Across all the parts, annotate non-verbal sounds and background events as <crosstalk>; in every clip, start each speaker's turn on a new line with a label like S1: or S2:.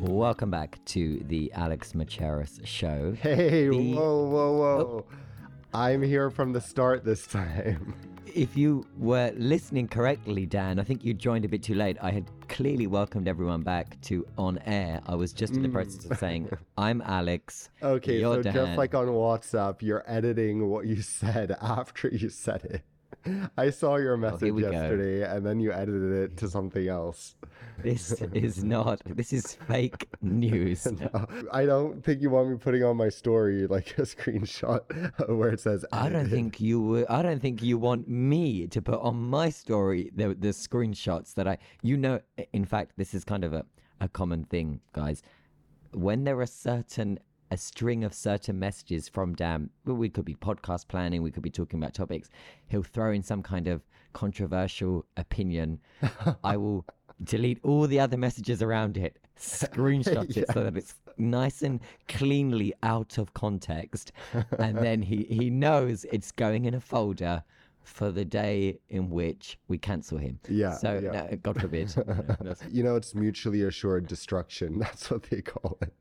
S1: Welcome back to the Alex Macheras show.
S2: Hey,
S1: The-
S2: whoa, whoa, whoa. Oh. I'm here from the start this time.
S1: If you were listening correctly, Dan, I think you joined a bit too late. I had clearly welcomed everyone back to On Air. I was just in the process of saying, mm. <laughs> I'm Alex.
S2: Okay, so
S1: Dan.
S2: just like on WhatsApp, you're editing what you said <laughs> after you said it. <laughs> I saw your oh, message
S1: we go.
S2: yesterday and then you edited it to something else.
S1: This <laughs> is not, this is fake news. <laughs>
S2: I don't think you want me putting on my story like a screenshot where it says
S1: I don't think you would. I don't think you want me to put on my story the the screenshots that I. You know, in fact, this is kind of a a common thing, guys. When there are certain a string of certain messages from Dan, well, we could be podcast planning, we could be talking about topics. He'll throw in some kind of controversial opinion. I will <laughs> delete all the other messages around it, screenshot it so that it's <laughs> nice and cleanly out of context, and <laughs> then he he knows it's going in a folder for the day in which we cancel him.
S2: Yeah,
S1: So
S2: yeah.
S1: no, God forbid.
S2: You know, it's mutually assured destruction. That's what they call it.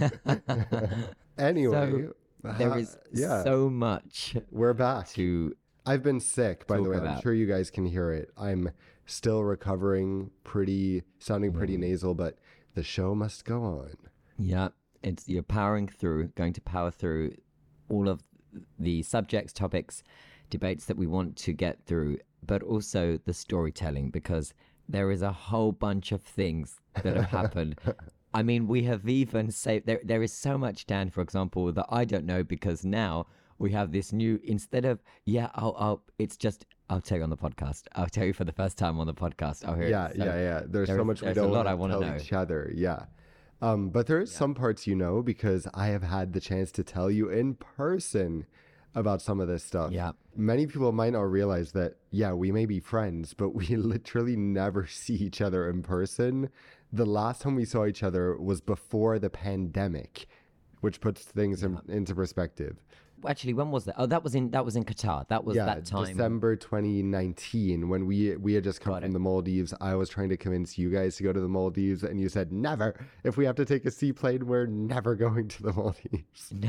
S2: <laughs> anyway,
S1: there
S2: ha-
S1: is
S2: yeah,
S1: so much
S2: we're back.
S1: to
S2: I've been sick, by the way. I'm sure you guys can hear it. I'm still recovering, pretty sounding
S1: Mm.
S2: pretty nasal, but the show must go on.
S1: Yeah, it's you're powering through, going to power through all of the subjects, topics, debates that we want to get through, but also the storytelling because there is a whole bunch of things that have happened. <laughs> I mean, we have even saved there. There is so much, Dan, for example, that I don't know because now we have this new. Instead of yeah, I'll, I'll it's just I'll tell you on the podcast. I'll tell you for the first time on the podcast. I'll hear.
S2: Yeah,
S1: So-
S2: yeah, yeah. There's
S1: there
S2: so
S1: is-
S2: much we
S1: there's a
S2: don't
S1: lot I
S2: want to
S1: know.
S2: each other. Yeah. Um, but there is some parts you know because I have had the chance to tell you in person about some of this stuff.
S1: Yeah.
S2: Many people might not realize that, yeah, we may be friends, but we <laughs> literally never see each other in person. The last time we saw each other was before the pandemic, which puts things in, into perspective.
S1: Actually, when was that? Oh, that was in that was in Qatar. That was
S2: yeah,
S1: that time.
S2: December 2019 when we we had just come
S1: Got
S2: from
S1: it.
S2: the Maldives. I was trying to convince you guys to go to the Maldives, and you said never. If we have to take a seaplane, we're never going to the Maldives. <laughs>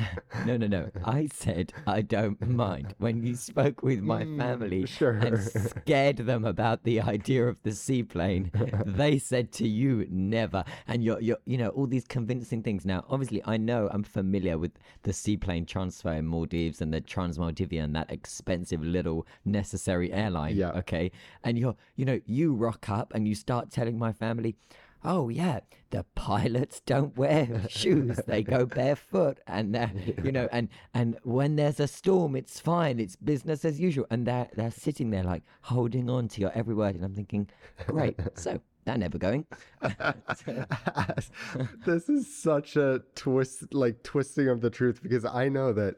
S1: No, no, no. no. I said I don't mind. When you spoke with my family
S2: Mm, sure.
S1: and scared them about the idea of the seaplane, <laughs> they said to you never. And you're, you're, you know, all these convincing things. Now, obviously, I know I'm familiar with the seaplane transfer in Maldives and the Trans Maldivian, that expensive little necessary airline.
S2: Yeah.
S1: Okay. And you're, you know, you rock up and you start telling my family. Oh yeah, the pilots don't wear <laughs> shoes; they go barefoot, and uh, <laughs> you know, and and when there's a storm, it's fine; it's business as usual. And they're they're sitting there like holding on to your every word, and I'm thinking, great, <laughs> so they're never going.
S2: this is such a twist, like twisting of the truth, because I know that,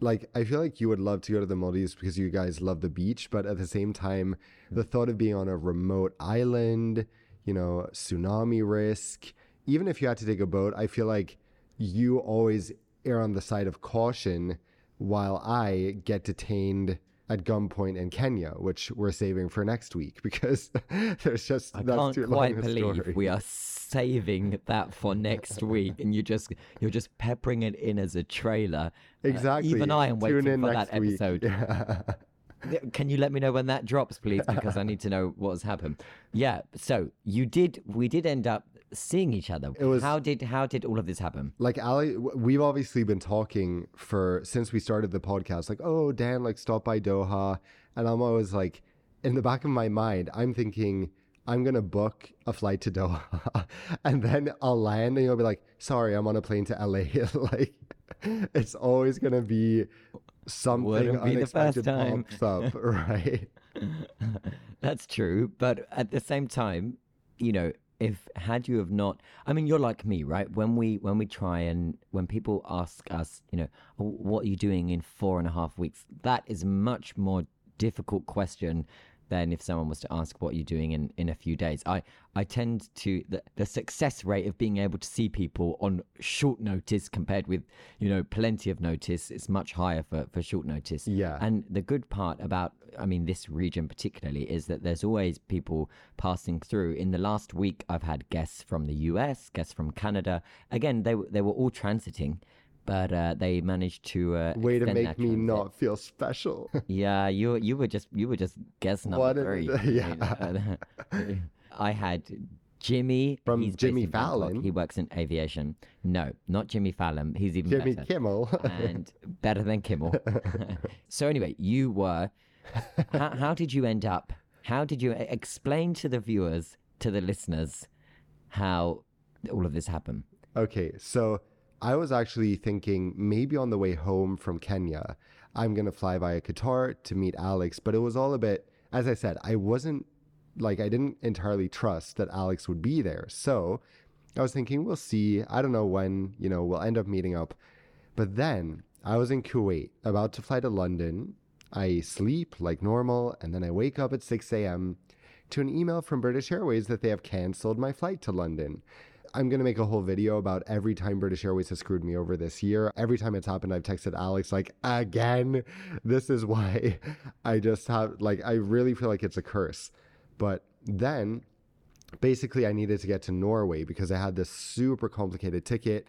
S2: like, I feel like you would love to go to the Maldives because you guys love the beach, but at the same time, the thought of being on a remote island, you know, tsunami risk, even if you had to take a boat, I feel like you always err on the side of caution while I get detained at gunpoint in Kenya, which we're saving for next week <laughs> because there's just
S1: I
S2: that's
S1: can't
S2: too
S1: quite
S2: long a
S1: believe
S2: story.
S1: we are saving that for next week, and you just you're just peppering it in as a trailer. Uh,
S2: Exactly.
S1: even I am
S2: Tune
S1: waiting
S2: in
S1: for that episode.
S2: Yeah,
S1: Can you let me know when that drops, please? Because I need to know what has happened. Yeah. So you did. We did end up seeing each other.
S2: It was-
S1: How did How did all of this happen?
S2: like Ali, we've obviously been talking for since we started the podcast. Like, oh, Dan, like stop by Doha, and I'm always like, in the back of my mind, I'm thinking I'm gonna book a flight to Doha, <laughs> and then I'll land, and you'll be like, sorry, I'm on a plane to LA. <laughs> like, it's always gonna be something
S1: Wouldn't be the
S2: unexpected
S1: first time.
S2: pops up, <laughs> right?
S1: That's true, but at the same time, you know, if had you have not, I mean, you're like me, right? When we when we try and when people ask us, you know, "Oh, what are you doing in four and a half weeks? That is much more difficult question than if someone was to ask what you're doing in, in a few days. I, I tend to the, the success rate of being able to see people on short notice compared with you know plenty of notice is much higher for, for short notice.
S2: Yeah.
S1: And the good part about I mean this region particularly is that there's always people passing through. In the last week, I've had guests from the US, guests from Canada. Again, they they were all transiting. But uh, they managed to uh,
S2: Way to make me not feel special. <laughs>
S1: Yeah, you you were just you were just guest number
S2: What
S1: three. <laughs>
S2: yeah.
S1: I had Jimmy
S2: From
S1: he's
S2: Jimmy
S1: in Bangkok.
S2: Fallon?
S1: He works in aviation. No, not Jimmy Fallon. He's even
S2: Jimmy
S1: better
S2: Kimmel.
S1: and <laughs> better than Kimmel. so anyway, you were. How, how did you end up? How did you explain to the viewers, to the listeners, how all of this happened?
S2: Okay, so I was actually thinking maybe on the way home from Kenya, I'm going to fly via Qatar to meet Alex, but it was all a bit, as I said, I wasn't like, I didn't entirely trust that Alex would be there. So I was thinking, we'll see. I don't know when, you know, we'll end up meeting up. But then I was in Kuwait, about to fly to London. I sleep like normal, and then I wake up at 6 a.m. to an email from British Airways that they have canceled my flight to London. I'm going to make a whole video about every time British Airways has screwed me over this year. Every time it's happened, I've texted Alex, like, again, this is why <laughs> I just have, like, I really feel like it's a curse. But then basically, I needed to get to Norway because I had this super complicated ticket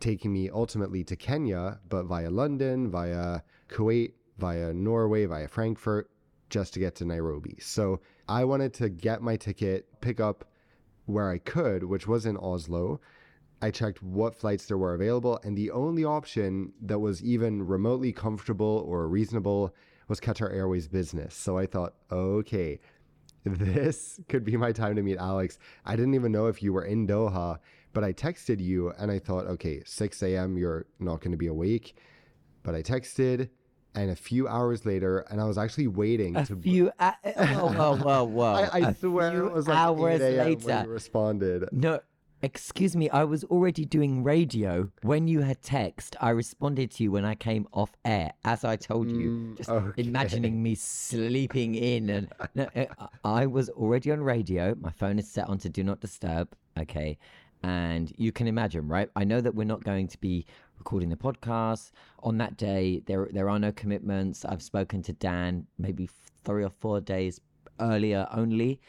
S2: taking me ultimately to Kenya, but via London, via Kuwait, via Norway, via Frankfurt, just to get to Nairobi. So I wanted to get my ticket, pick up where I could, which was in Oslo. I checked what flights there were available, and the only option that was even remotely comfortable or reasonable was Qatar Airways Business. So I thought, okay, <laughs> this could be my time to meet Alex. I didn't even know if you were in Doha, but I texted you and I thought, okay, 6 a.m., you're not going to be awake. But I texted, and a few hours later, and I was actually waiting
S1: A
S2: to.
S1: few. Uh, whoa, whoa, whoa, <laughs> whoa!
S2: I, swear it was like
S1: hours
S2: 8 a.m.
S1: later.
S2: when you responded.
S1: No, excuse me. I was already doing radio when you had text. I responded to you when I came off air, as I told you.
S2: Mm,
S1: Just
S2: okay.
S1: imagining me sleeping in, and no, uh, I was already on radio. My phone is set on to do not disturb. Okay, and you can imagine, right? I know that we're not going to be recording the podcast on that day. There, there are no commitments. I've spoken to Dan maybe three or four days earlier only,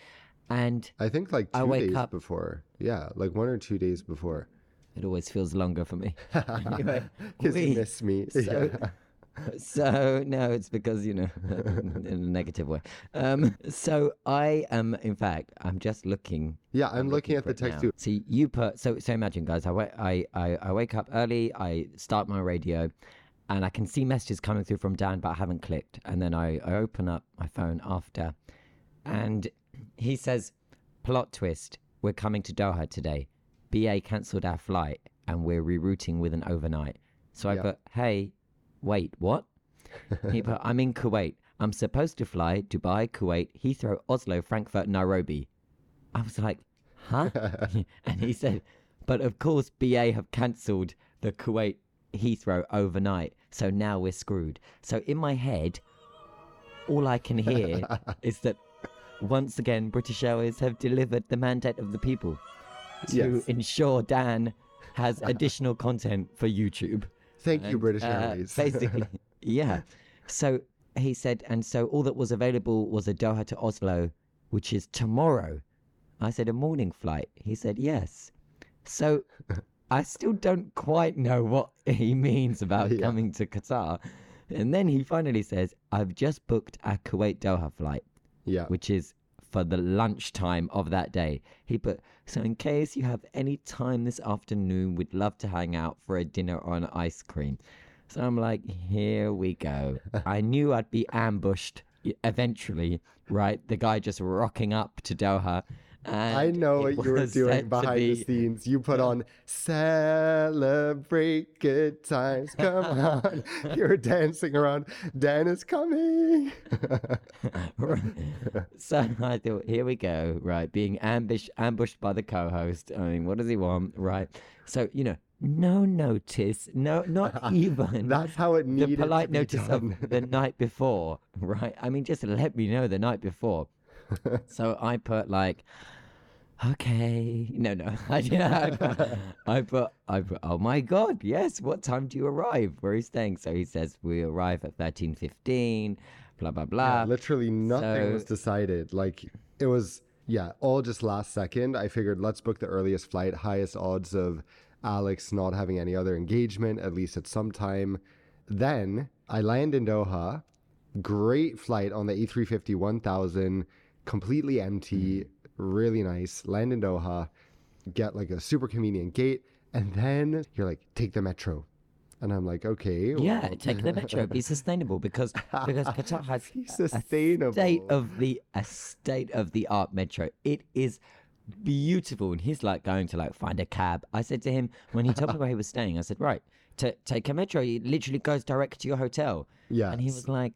S1: and
S2: I think like
S1: I
S2: two
S1: wake
S2: days
S1: up-
S2: before. Yeah, like one or two days before.
S1: It always feels longer for me. <laughs> Anyway, <laughs>
S2: Because you
S1: we-
S2: miss me. <laughs>
S1: so-
S2: yeah. <laughs>
S1: so no, it's because you know, <laughs> in a negative way. Um, so I am, in fact, I'm just looking.
S2: Yeah, I'm looking at the text too.
S1: See, you put so so. Imagine, guys, I, wa- I I I wake up early. I start my radio, and I can see messages coming through from Dan, but I haven't clicked. And then I I open up my phone after, and he says, "Plot twist: We're coming to Doha today. BA cancelled our flight, and we're rerouting with an overnight." So I
S2: Yeah.
S1: put, "Hey, wait, what?" <laughs> he put, "I'm in Kuwait. I'm supposed to fly Dubai, Kuwait, Heathrow, Oslo, Frankfurt, Nairobi." I was like, "Huh?" <laughs> <laughs> and he said, "But of course, BA have cancelled the Kuwait Heathrow overnight, so now we're screwed." So in my head, all I can hear is that once again, British Airways have delivered the mandate of the people to
S2: Yes.
S1: ensure Dan has additional content for YouTube.
S2: Thank you,
S1: And,
S2: British
S1: uh,
S2: Airways. <laughs>
S1: basically, yeah. So he said, and so all that was available was a Doha to Oslo, which is tomorrow. I said, a morning flight. He said, yes. So I still don't quite know what <laughs> he means about
S2: Yeah.
S1: coming to Qatar. And then he finally says, I've just booked a Kuwait Doha flight
S2: yeah.
S1: which is for the lunchtime of that day. He put, so in case you have any time this afternoon, we'd love to hang out for a dinner or an ice cream. So I'm like, here we go. <laughs> I knew I'd be ambushed eventually, right? The guy just rocking up to Doha
S2: I know what you were doing behind the scenes. You put on celebrate good times. Come on. <laughs> <laughs> you were dancing around. Dan is coming. <laughs>
S1: so I thought, here we go, right? Being ambushed, ambushed by the co-host. I mean, what does he want, right? So you know, no notice, no, not even
S2: That's how it
S1: the polite
S2: to be
S1: notice
S2: done.
S1: of the night before, right? I mean, just let me know the night before. So I put like, okay, no, no, <laughs> I, yeah, I put, I put, oh my god, yes. What time do you arrive? Where are you staying? So he says we arrive at thirteen fifteen. Blah blah
S2: Yeah,
S1: blah.
S2: literally nothing was decided. Like it was, yeah, all just last second. I figured let's book the earliest flight, highest odds of Alex not having any other engagement, at least at some time. Then I land in Doha. Great flight on the A350 1000, completely empty, mm-hmm. really nice. Land in Doha, get like a super convenient gate, and then you're like, take the metro. And I'm like, okay.
S1: Yeah, take the metro. Be <laughs> sustainable because because Qatar has a- a state of the a state of the art metro. It is beautiful, and he's like going to like find a cab. I said to him when he told me where he was staying, I said, right, to take a metro. It literally goes direct to your hotel. <laughs>
S2: Yeah.
S1: and he was like,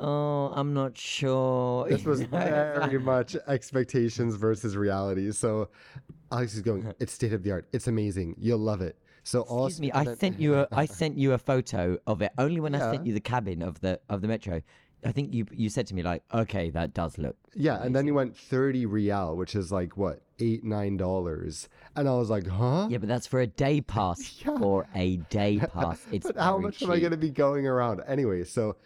S1: oh, I'm not sure.
S2: this was
S1: You know, it's
S2: very much expectations versus reality. So Alex is going, it's state of the art. It's amazing. You'll love it. So
S1: Excuse me, I sent you a I <laughs> sent you a photo of it only when I sent you the cabin of the of the metro. I think you you said to me like, okay, that does look
S2: yeah, and then you went 30 real, which is like what, eight, nine dollars. And I was like, huh?
S1: Yeah, but that's for a day <laughs> pass.
S2: Yeah.
S1: For a day <laughs> pass, it's
S2: but how much am I going to be going around? Anyway, so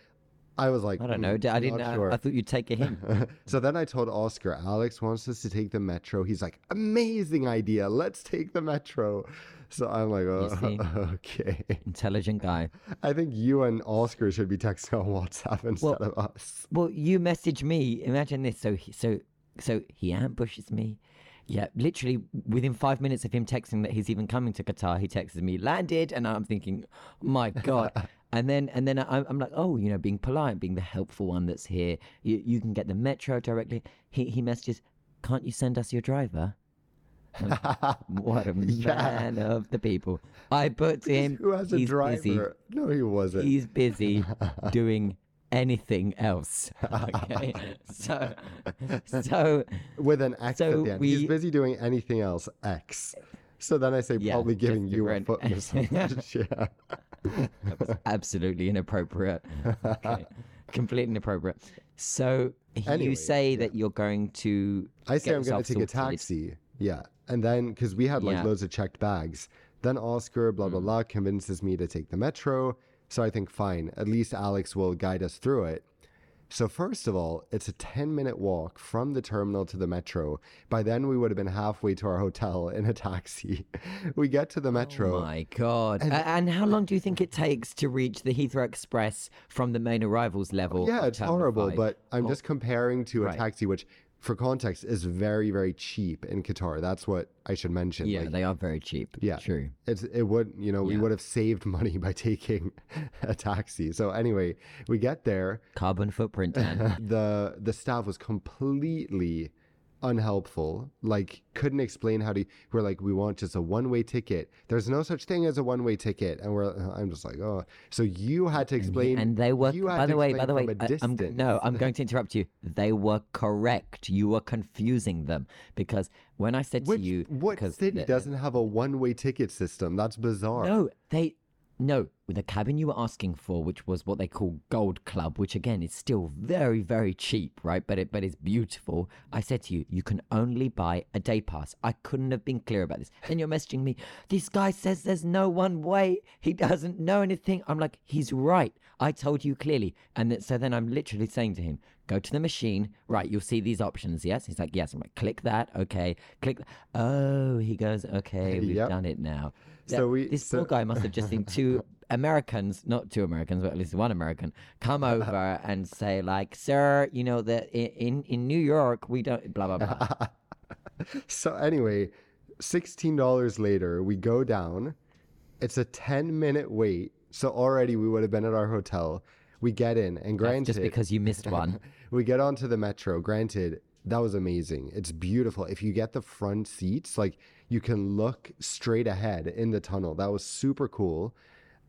S2: I was like,
S1: I don't know.
S2: "Hmm,
S1: d- I didn't. know.
S2: sure."
S1: I thought you'd take a hint. <laughs>
S2: so then I told Oscar, Alex wants us to take the metro. He's like, amazing idea. Let's take the metro. So I'm like, oh, <laughs> okay.
S1: Intelligent guy.
S2: I think you and Oscar should be texting on WhatsApp instead
S1: Well-
S2: of us.
S1: Well, you message me. Imagine this. So he, so so he ambushes me. Yeah, literally within five minutes of him texting that he's even coming to Qatar, he texts me landed, and I'm thinking, my god. <laughs> And then and then I, I'm like, oh, you know, being polite, being the helpful one that's here. You you can get the metro directly. He he messages, can't you send us your driver? <laughs> What a
S2: Yeah.
S1: man of the people. I put to him,
S2: Who has a driver?
S1: busy.
S2: No, he wasn't.
S1: He's busy <laughs> doing anything else. <laughs> Okay, so so
S2: With an X
S1: So
S2: at the end. He's busy doing anything else. X. So then I say
S1: Yeah,
S2: probably giving you a foot massage. yeah.
S1: That was <laughs> absolutely inappropriate. Okay. <laughs> Completely inappropriate. So
S2: Anyway,
S1: you say that you're going to.
S2: I say I'm going to take a taxi. Yeah. And then, because we had like
S1: Yeah.
S2: loads of checked bags. Then Oscar, blah,
S1: Mm.
S2: blah, blah, convinces me to take the metro. So I think, fine, at least Alex will guide us through it. So, first of all, it's a 10 minute walk from the terminal to the metro. By then, we would have been halfway to our hotel in a taxi. <laughs> we get to the oh metro.
S1: Oh my god! And, and how long do you think it takes to reach the Heathrow Express from the main arrivals level?
S2: Yeah, it's horrible,
S1: five?
S2: but I'm
S1: Oh,
S2: just comparing to a
S1: right.
S2: taxi, which, for context, is very, very cheap in Qatar. That's what I should mention.
S1: yeah,
S2: Like,
S1: they are very cheap.
S2: Yeah.
S1: true.
S2: it's it would you know we would have saved money by taking <laughs> a taxi. So anyway, we get there.
S1: Carbon footprint. <laughs>
S2: The The staff was completely unhelpful. Like couldn't explain how to. We're like, we want just a one way ticket. There's no such thing as a one way ticket, and we're. I'm just like, oh. So you had to explain.
S1: and they were.
S2: You
S1: By the way, by the way,
S2: from a
S1: I- I'm, no, I'm going to interrupt you. They were correct. You were confusing them because when I said
S2: Which
S1: to you,
S2: what city
S1: the-
S2: doesn't have a one way ticket system? That's bizarre.
S1: No, they no. The cabin you were asking for, which was what they call Gold Club, which again is still very, very cheap, right? But it but it's beautiful. I said to you, you can only buy a day pass. I couldn't have been clear about this. Then you're messaging me. This guy says there's no one way. He doesn't know anything. I'm like, he's right. I told you clearly. And th- so then I'm literally saying to him, go to the machine. Right, you'll see these options. Yes. He's like, yes. I'm like, click that. Okay. Click. th- Oh, he goes, okay. <laughs> We've
S2: Yep.
S1: done it now.
S2: So
S1: That-
S2: we-
S1: this
S2: so-
S1: poor guy must have just seen two <laughs> Americans, not two Americans, but at least one American, come <laughs> over and say like, "Sir, you know that in in New York we don't blah blah blah." <laughs>
S2: So anyway, sixteen dollars later, we go down. It's a ten minute wait. So already we would have been at our hotel. We get in, and
S1: That's
S2: granted,
S1: just because you missed <laughs> one.
S2: we get onto the metro. Granted, that was amazing. It's beautiful. If you get the front seats, like you can look straight ahead in the tunnel. That was super cool.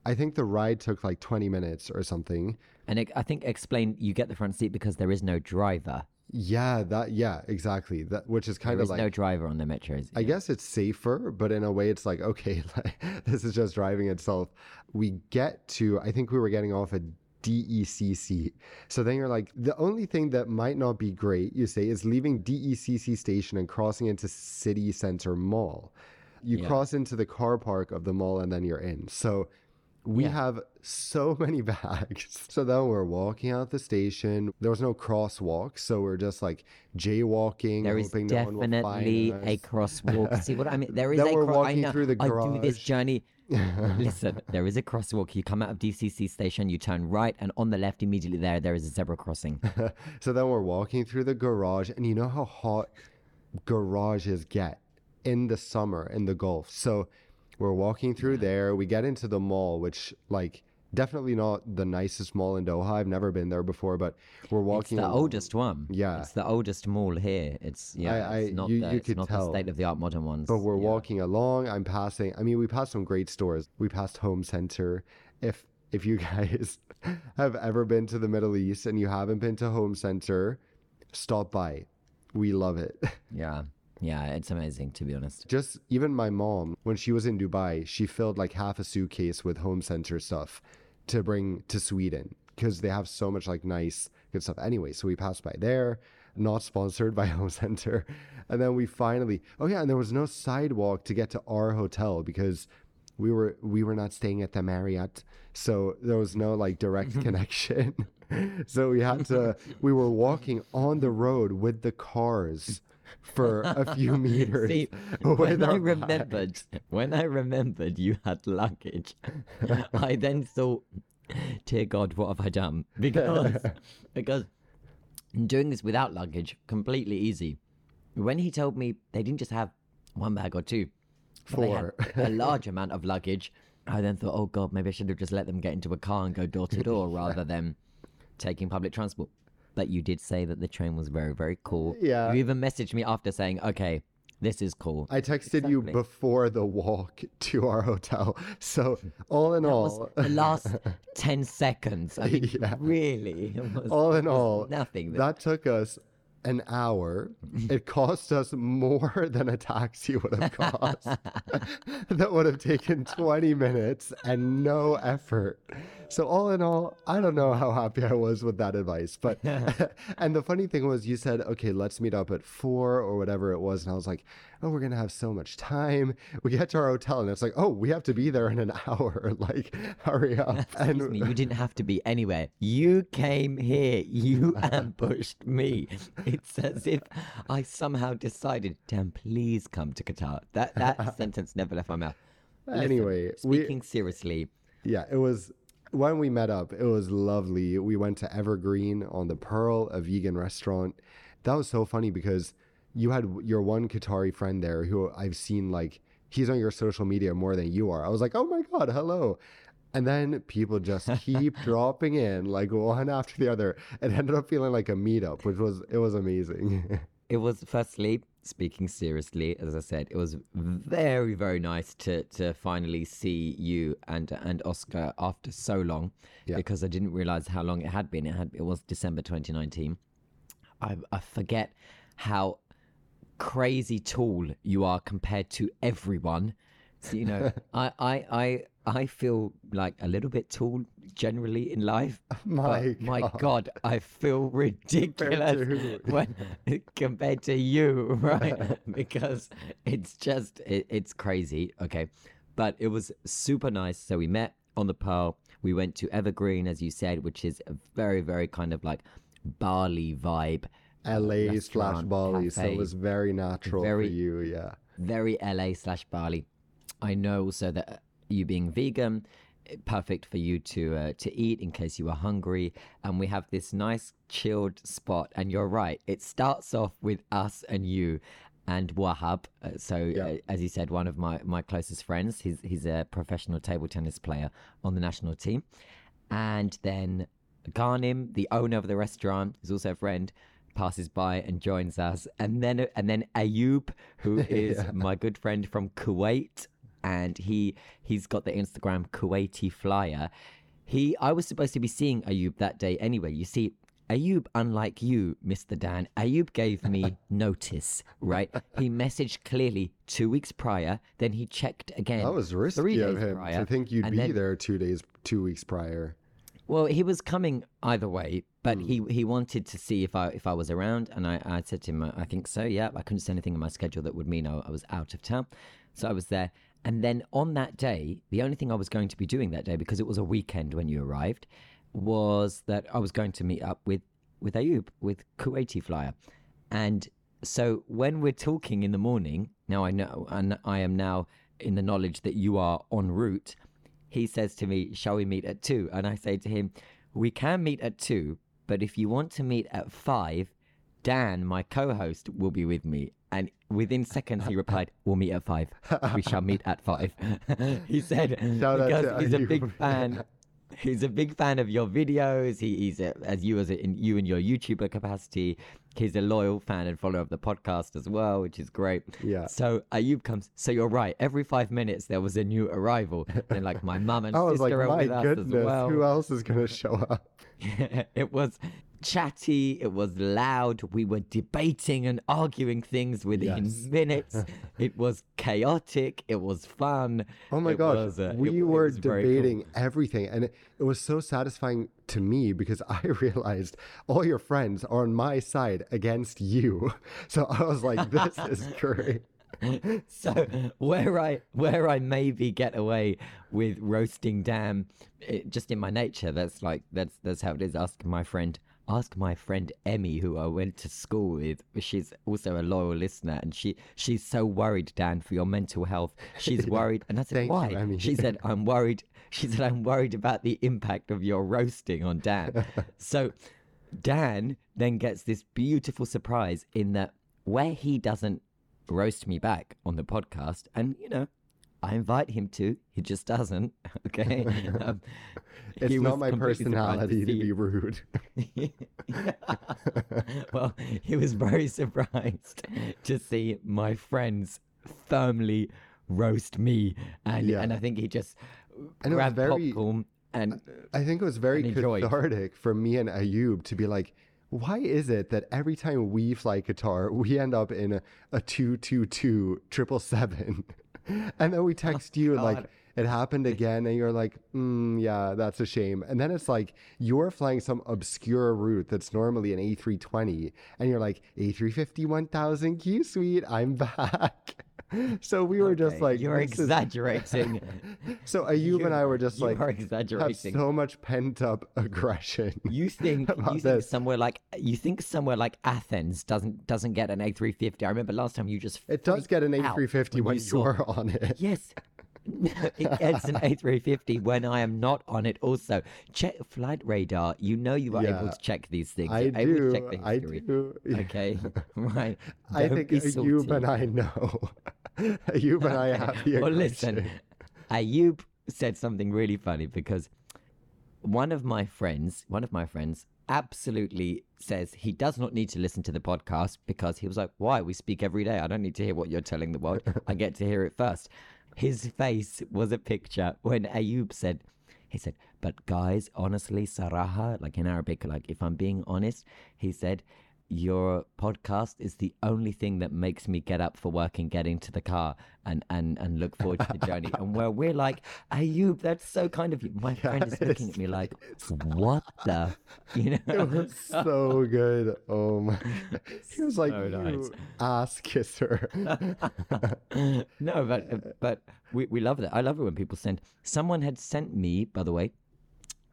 S2: I think the ride took like 20 minutes or something.
S1: And it, I think explain you get the front seat because there is no driver.
S2: Yeah, that yeah, exactly. That which is kind
S1: There
S2: of
S1: is
S2: like
S1: no driver on the metros.
S2: I guess it's safer, but in a way, it's like, okay, <laughs> like, this is just driving itself. We get to, I think we were getting off at DECC. So then you're like, the only thing that might not be great, you say, is leaving DECC station and crossing into City Center Mall. You
S1: Yeah.
S2: cross into the car park of the mall and then you're in. So we
S1: Yeah.
S2: have so <laughs> many bags. So then we're walking out the station. There was no crosswalk, so we're just like jaywalking,
S1: There is
S2: hoping no one will find
S1: definitely
S2: us.
S1: a crosswalk. See what I mean? There <laughs> is a cro- I know.
S2: through the
S1: I do this journey. <laughs> Listen, there is a crosswalk. You come out of DECC station, you turn right, and on the left, immediately there, there is a zebra crossing.
S2: so then we're walking through the garage, and you know how hot garages get in the summer in the Gulf. So we're walking through there. We get into the mall, which like definitely not the nicest mall in Doha. I've never been there before, but we're walking.
S1: It's the
S2: along.
S1: oldest one.
S2: Yeah.
S1: it's the oldest mall here. It's yeah,
S2: I-
S1: it's not
S2: you-
S1: the,
S2: you
S1: it's not the state of the art modern ones.
S2: But we're
S1: Yeah.
S2: walking along. I'm passing. I mean, we passed some great stores. We passed Home Center. If if you <laughs> guys have ever been to the Middle East and you haven't been to Home Center, stop by. We love it.
S1: Yeah, yeah, it's amazing to be honest.
S2: Just even my mom, when she was in Dubai, she filled like half a suitcase with Home Center stuff to bring to Sweden because they have so much like nice good stuff. Anyway, so we passed by there, not sponsored <laughs> by Home Center, and then we finally. Oh yeah, and there was no sidewalk to get to our hotel because we were we were not staying at the Marriott, so there was no like direct <laughs> connection. <laughs> so we had to. We were walking on the road with the cars for a few <laughs> meters.
S1: See, when I remembered, when I remembered you had luggage, <laughs> I then thought, "Dear God, what have I done?" Because <laughs> because doing this without luggage completely easy. When he told me they didn't just have one bag or two,
S2: Four.
S1: a large amount of luggage. I then thought, "Oh God, maybe I should have just let them get into a car and go door to door rather than taking public transport." But you did say that the train was very, very cool.
S2: Yeah.
S1: You even messaged me after saying, "Okay, this is cool."
S2: I texted you before the walk <laughs> to our hotel. So all in
S1: That
S2: all,
S1: the last 10 seconds. I <laughs> mean,
S2: Yeah.
S1: really. It was,
S2: all in all,
S1: nothing.
S2: that took us an hour. Mm-hmm. It cost us more than a taxi would have cost. <laughs> that would have taken 20 minutes and no effort. So all in all, I don't know how happy I was with that advice. But <laughs> <laughs> and the funny thing was you said, okay, let's meet up at four or whatever it was. And I was like, oh, we're gonna have so much time. We get to our hotel and it's like, oh, we have to be there in an <laughs> hour. Like, hurry up. <laughs>
S1: Excuse me, you didn't have to be anywhere. You came here. You <laughs> ambushed me. It's as if I somehow decided, damn, please come to Qatar. That that sentence never left my mouth. Listen,
S2: Anyway, we-
S1: speaking seriously,
S2: Yeah, it was when we met up, it was lovely. We went to Evergreen on the Pearl, a vegan restaurant. That was so funny because you had your one Qatari friend there who I've seen like he's on your social media more than you are. I was like, "Oh my god, hello." And then people just <laughs> keep dropping in like one after the other. It ended up feeling like a meetup, which was it was amazing. <laughs>
S1: It was firstly speaking seriously, as I said, it was very very nice to to finally see you and and Oscar after so long,
S2: Yeah.
S1: because I didn't realize how long it had been. It had it was December 2019. I I forget how crazy tall you are compared to everyone. So, you know, <laughs> I, I I I feel like a little bit tall generally in life. <laughs>
S2: Oh my
S1: But my
S2: god.
S1: God, I feel <laughs> ridiculous when compared to you, right? because it's just it, it's crazy. Okay, but it was super nice. So we met on the Pearl. We went to Evergreen, as you said, which is a very very kind of like Bali vibe.
S2: LA slash Bali, so it was very natural
S1: Very-
S2: for you, yeah.
S1: very LA slash Bali. I know also that uh, you being vegan, eh, perfect for you to uh, to eat in case you are hungry. And we have this nice chilled spot. And you're right, it starts off with us and you. And Wahab, uh, so
S2: Yeah.
S1: uh, as you said, one of my, my closest friends. He's he's a professional table tennis player on the national team, and then Ghanim, the owner of the restaurant, is also a friend. Passes by and joins us, and then and then Ayub, who <laughs> is
S2: Yeah.
S1: my good friend from Kuwait, and he he's got the Instagram Kuwaiti Flyer. He I was supposed to be seeing Ayub that day anyway. You see. Ayub, unlike you, Mr. Dan, Ayub gave me <laughs> notice, right? He messaged clearly two weeks prior, then he checked again.
S2: That was
S1: three
S2: risky
S1: days
S2: of him
S1: prior,
S2: to think you'd be
S1: then-
S2: there two days, two weeks prior.
S1: Well, he was coming either way, but hmm. he he wanted to see if I if I was around, and I, I said to him, I think so. Yeah, I couldn't see anything in my schedule that would mean I, I was out of town, so I was there. And then on that day, the only thing I was going to be doing that day because it was a weekend when you arrived, was that I was going to meet up with with Ayub with Kuwaiti Flyer, and so when we're talking in the morning, now I know, and I am now in the knowledge that you are en route he says to me, Shall we meet at two? And I say to him, We can meet at two, but if you want to meet at five, Dan, my co host, will be with me. And within seconds, he replied, <laughs> We'll meet at five. We shall meet at five. <laughs> he said,
S2: Shout out
S1: Because
S2: to
S1: he's a big fan. <laughs> He's a big fan of your videos. He, he's a, as you as a, in you in your YouTuber capacity. He's a loyal fan and follower of the podcast as well, which is great.
S2: Yeah.
S1: So uh, Ayub comes. So you're right. Every five minutes there was a new arrival. And like my mum <laughs> and
S2: I was
S1: sister
S2: like,
S1: are
S2: my
S1: with us
S2: goodness,
S1: as well.
S2: who else is going to show up? <laughs>
S1: it was chatty. It was loud. We were debating and arguing things within
S2: Yes. <laughs>
S1: minutes. it was chaotic. It was fun.
S2: Oh my
S1: It
S2: gosh,
S1: uh,
S2: we
S1: it
S2: were
S1: was very cool.
S2: debating everything, and it, it was so satisfying to me because <laughs> I realized all your friends are on my side against you. <laughs> So I was like, "This is great."
S1: so where I where I maybe get away with roasting Dan, it, just in my nature, that's like that's that's how it is. Ask my friend, ask my friend Emmy, who I went to school with. She's also a loyal listener, and she she's so worried, Dan, for your mental health. She's <laughs> worried, and I said,
S2: Thank you,
S1: why?
S2: Emmy.
S1: She said, I'm worried. <laughs> She said, I'm worried about the impact of your roasting on Dan. <laughs> so Dan then gets this beautiful surprise in that where he doesn't roast me back on the podcast, and you know, I invite him to, he just doesn't. <laughs> Okay, <laughs> um,
S2: It's not my personality to
S1: see-
S2: be rude. <laughs>
S1: well, he was very surprised to see my friends firmly roast me, and
S2: Yeah.
S1: and I think he just
S2: And
S1: grabbed
S2: very-
S1: popcorn and
S2: I think it was very
S1: And enjoyed.
S2: cathartic for me and Ayub to be like, why is it that every time we fly Qatar, we end up in a, a 222 777? <laughs> And then we text you like. It happened again. And you're like, mm, yeah, that's a shame. And then it's like, you're flying some obscure route that's normally an A320. And you're like, A350 1000 Q Suite, I'm <laughs> back. So we were just like, <laughs>
S1: you're exaggerating.
S2: So Ayub and I were just
S1: you
S2: like,
S1: are
S2: have
S1: exaggerating.
S2: so much pent up <laughs> aggression.
S1: You think you think
S2: this.
S1: somewhere like you think somewhere like Athens doesn't doesn't get an A350. I remember last time you just
S2: It does get an A350 when,
S1: you saw-
S2: you're on it.
S1: Yes. It gets an A350 when I am not on it. Also, check flight radar. You know you are able to check these things.
S2: I
S1: You're able to
S2: do.
S1: check the
S2: I do. <laughs>
S1: Okay, <laughs> right.
S2: I
S1: Don't
S2: think
S1: be
S2: Ayub <laughs> and I know. Ayub and I have the
S1: well, listen, Ayub said something really funny because one of my friends, one of my friends, absolutely says he does not need to listen to the podcast because he was like, "Why? We speak every day. I don't need to hear what you're telling the world. I get to hear it first. His face was a picture when Ayub said. He said, but guys, honestly, Saraha, like in Arabic, like if I'm being honest, he said, your podcast is the only thing that makes me get up for work and get into the car and and and look forward to the journey. and where we're like, Ayub, that's so kind of you. My friend is looking at me like, what the, you
S2: It
S1: know?
S2: was so good. Oh my. <laughs> He was like,
S1: So nice.
S2: ass kisser. <laughs>
S1: no, but but we we love that. I love it when people send. Someone had sent me, by the way,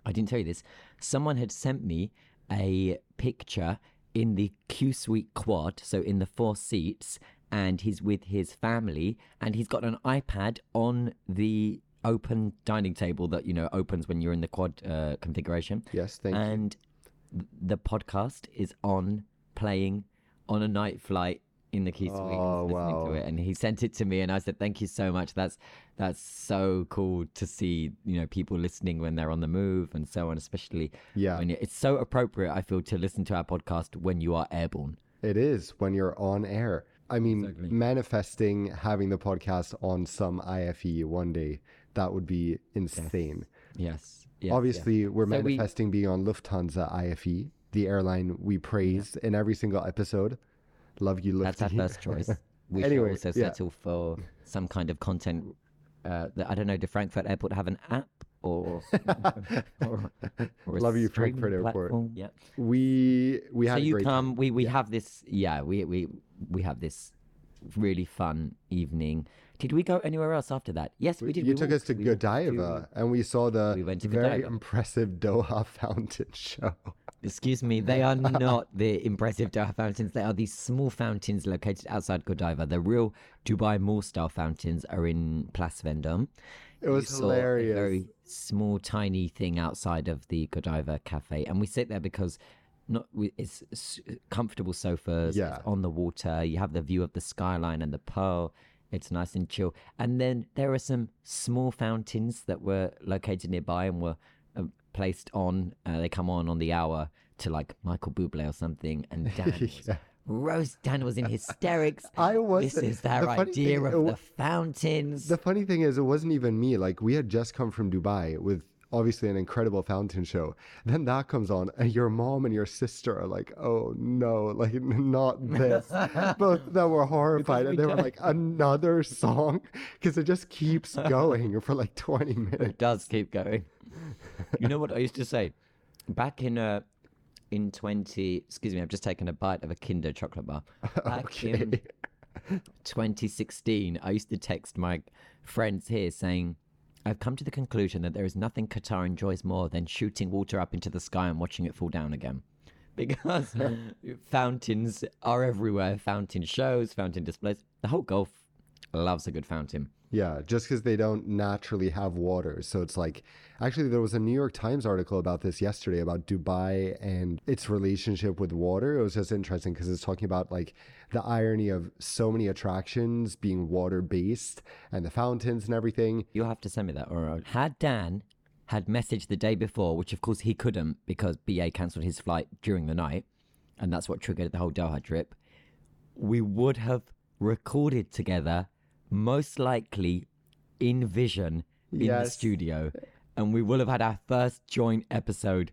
S1: I didn't tell you this. Someone had sent me a picture in the Q Suite quad, so in the four seats, and he's with his family, and he's got an iPad on the open dining table that you know opens when you're in the quad uh, configuration,
S2: yes, thank you.
S1: and th- the podcast is on playing on a night flight in the Q Suite.
S2: Oh,
S1: listening
S2: wow.
S1: to it, and he sent it to me, and I said, "Thank you so much. That's that's so cool to see. You know, people listening when they're on the move and so on. Especially
S2: Yeah.
S1: when it's so appropriate. I feel to listen to our podcast when you are airborne.
S2: It is when you're on air. I mean,
S1: Exactly.
S2: manifesting having the podcast on some IFE one day, that would be insane.
S1: Yes. yes
S2: Obviously, we're
S1: So we-
S2: manifesting being on Lufthansa IFE, the airline we praise in every single episode. Love you,
S1: That's our first choice. <laughs> We
S2: Anyway,
S1: should also
S2: yeah.
S1: settle for some kind of content. Uh, that I don't know. Do Frankfurt Airport have an app or, <laughs> or, or
S2: Love you, Frankfurt Airport.
S1: platform? Yeah.
S2: we we
S1: So
S2: had a
S1: you come. We we have this. Yeah. We we we have this really fun evening. Did we go anywhere else after that? Yes, we did.
S2: You
S1: We
S2: took us to.
S1: We
S2: Godiva, and we saw the
S1: we went to
S2: very
S1: Godiva.
S2: impressive Doha <laughs> fountain show.
S1: Excuse me, they are not the impressive Doha fountains. They are these small fountains located outside Godiva. The real Dubai Mall style fountains are in Place Vendôme.
S2: It was hilarious.
S1: A very small, tiny thing outside of the Godiva cafe, and we sit there because not it's comfortable sofas.
S2: Yeah.
S1: on the water. You have the view of the skyline and the pearl. It's nice and chill. And then there are some small fountains that were located nearby and were placed on. Uh, they come on on the hour to like Michael Bublé or something. And <laughs> Dan,
S2: Yeah.
S1: Rose Dan was in hysterics. <laughs>
S2: I was.
S1: This is their
S2: the
S1: idea
S2: thing-
S1: of the fountains.
S2: The funny thing is, it wasn't even me. Like we had just come from Dubai with obviously an incredible fountain show. Then that comes on, and your mom and your sister are like, "Oh no, like not this." <laughs> Both of them were horrified, and they were like, "Another song," because it just keeps <laughs> going for like twenty minutes.
S1: It does keep going. you know what I used to say? Back in uh in twenty excuse me, I've just taken a bite of a Kinder chocolate bar. <laughs> Back in 2016, I used to text my friends here saying, I've come to the conclusion that there is nothing Qatar enjoys more than shooting water up into the sky and watching it fall down again. <laughs> Because <laughs> fountains are everywhere fountain shows, fountain displays. The whole Gulf loves a good fountain.
S2: Yeah, just because they don't naturally have water. So it's like, actually, there was a New York Times article about this yesterday about Dubai and its relationship with water. It was just interesting because it's talking about like the irony of so many attractions being water based and the fountains and everything.
S1: You'll have to send me that. Or had Dan had messaged the day before, which of course he couldn't because BA cancelled his flight during the night, and that's what triggered the whole Doha trip. We would have recorded together, most likely in Vision in the studio, and we will have had our first joint episode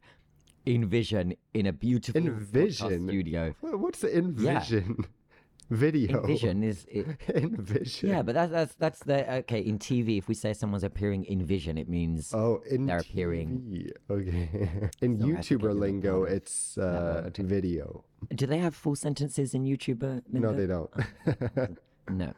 S1: in Vision in a beautiful
S2: In Vision?
S1: studio.
S2: Wha- What's the Envision <laughs> video? <laughs>
S1: In Vision is it,
S2: Envision.
S1: yeah, but that's that's that's the okay in TV. If we say someone's appearing in Vision, it means
S2: Oh, in
S1: They're appearing.
S2: TV. Okay. <laughs> in
S1: So I have to get
S2: YouTuber lingo, it's uh, video.
S1: Do they have full sentences in YouTuber?
S2: No, they don't.
S1: No.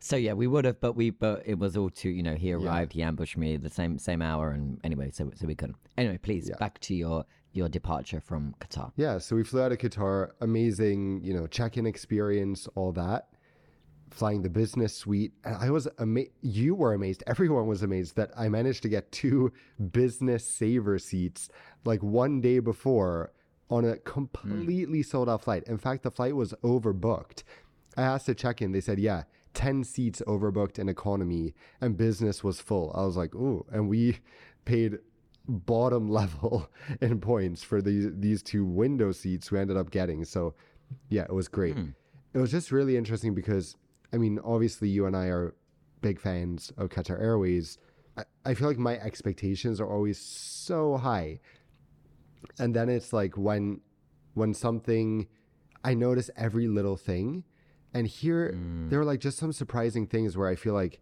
S1: So yeah, we would have, but we but it was all too you know he arrived, he ambushed me the same same hour, and anyway, so so we couldn't. Anyway, please
S2: Yeah.
S1: back to your your departure from Qatar.
S2: Yeah, so we flew out of Qatar. Amazing, you know, check-in experience, all that. Flying the business suite, and I was amazed. You were amazed. Everyone was amazed that I managed to get two business saver seats like one day before on a hmm. completely sold out flight. In fact, the flight was overbooked. I asked to check in. They said, yeah, 10 seats overbooked in economy and business was full. I was like, ooh. And we paid bottom <laughs> level in points for these these two window seats we ended up getting. So yeah, it was great. Hmm. It was just really interesting because I mean, obviously you and I are big fans of Qatar Airways. I, I feel like my expectations are always so high. And then it's like when when something I notice every little thing. And here there are like just some surprising things where I feel like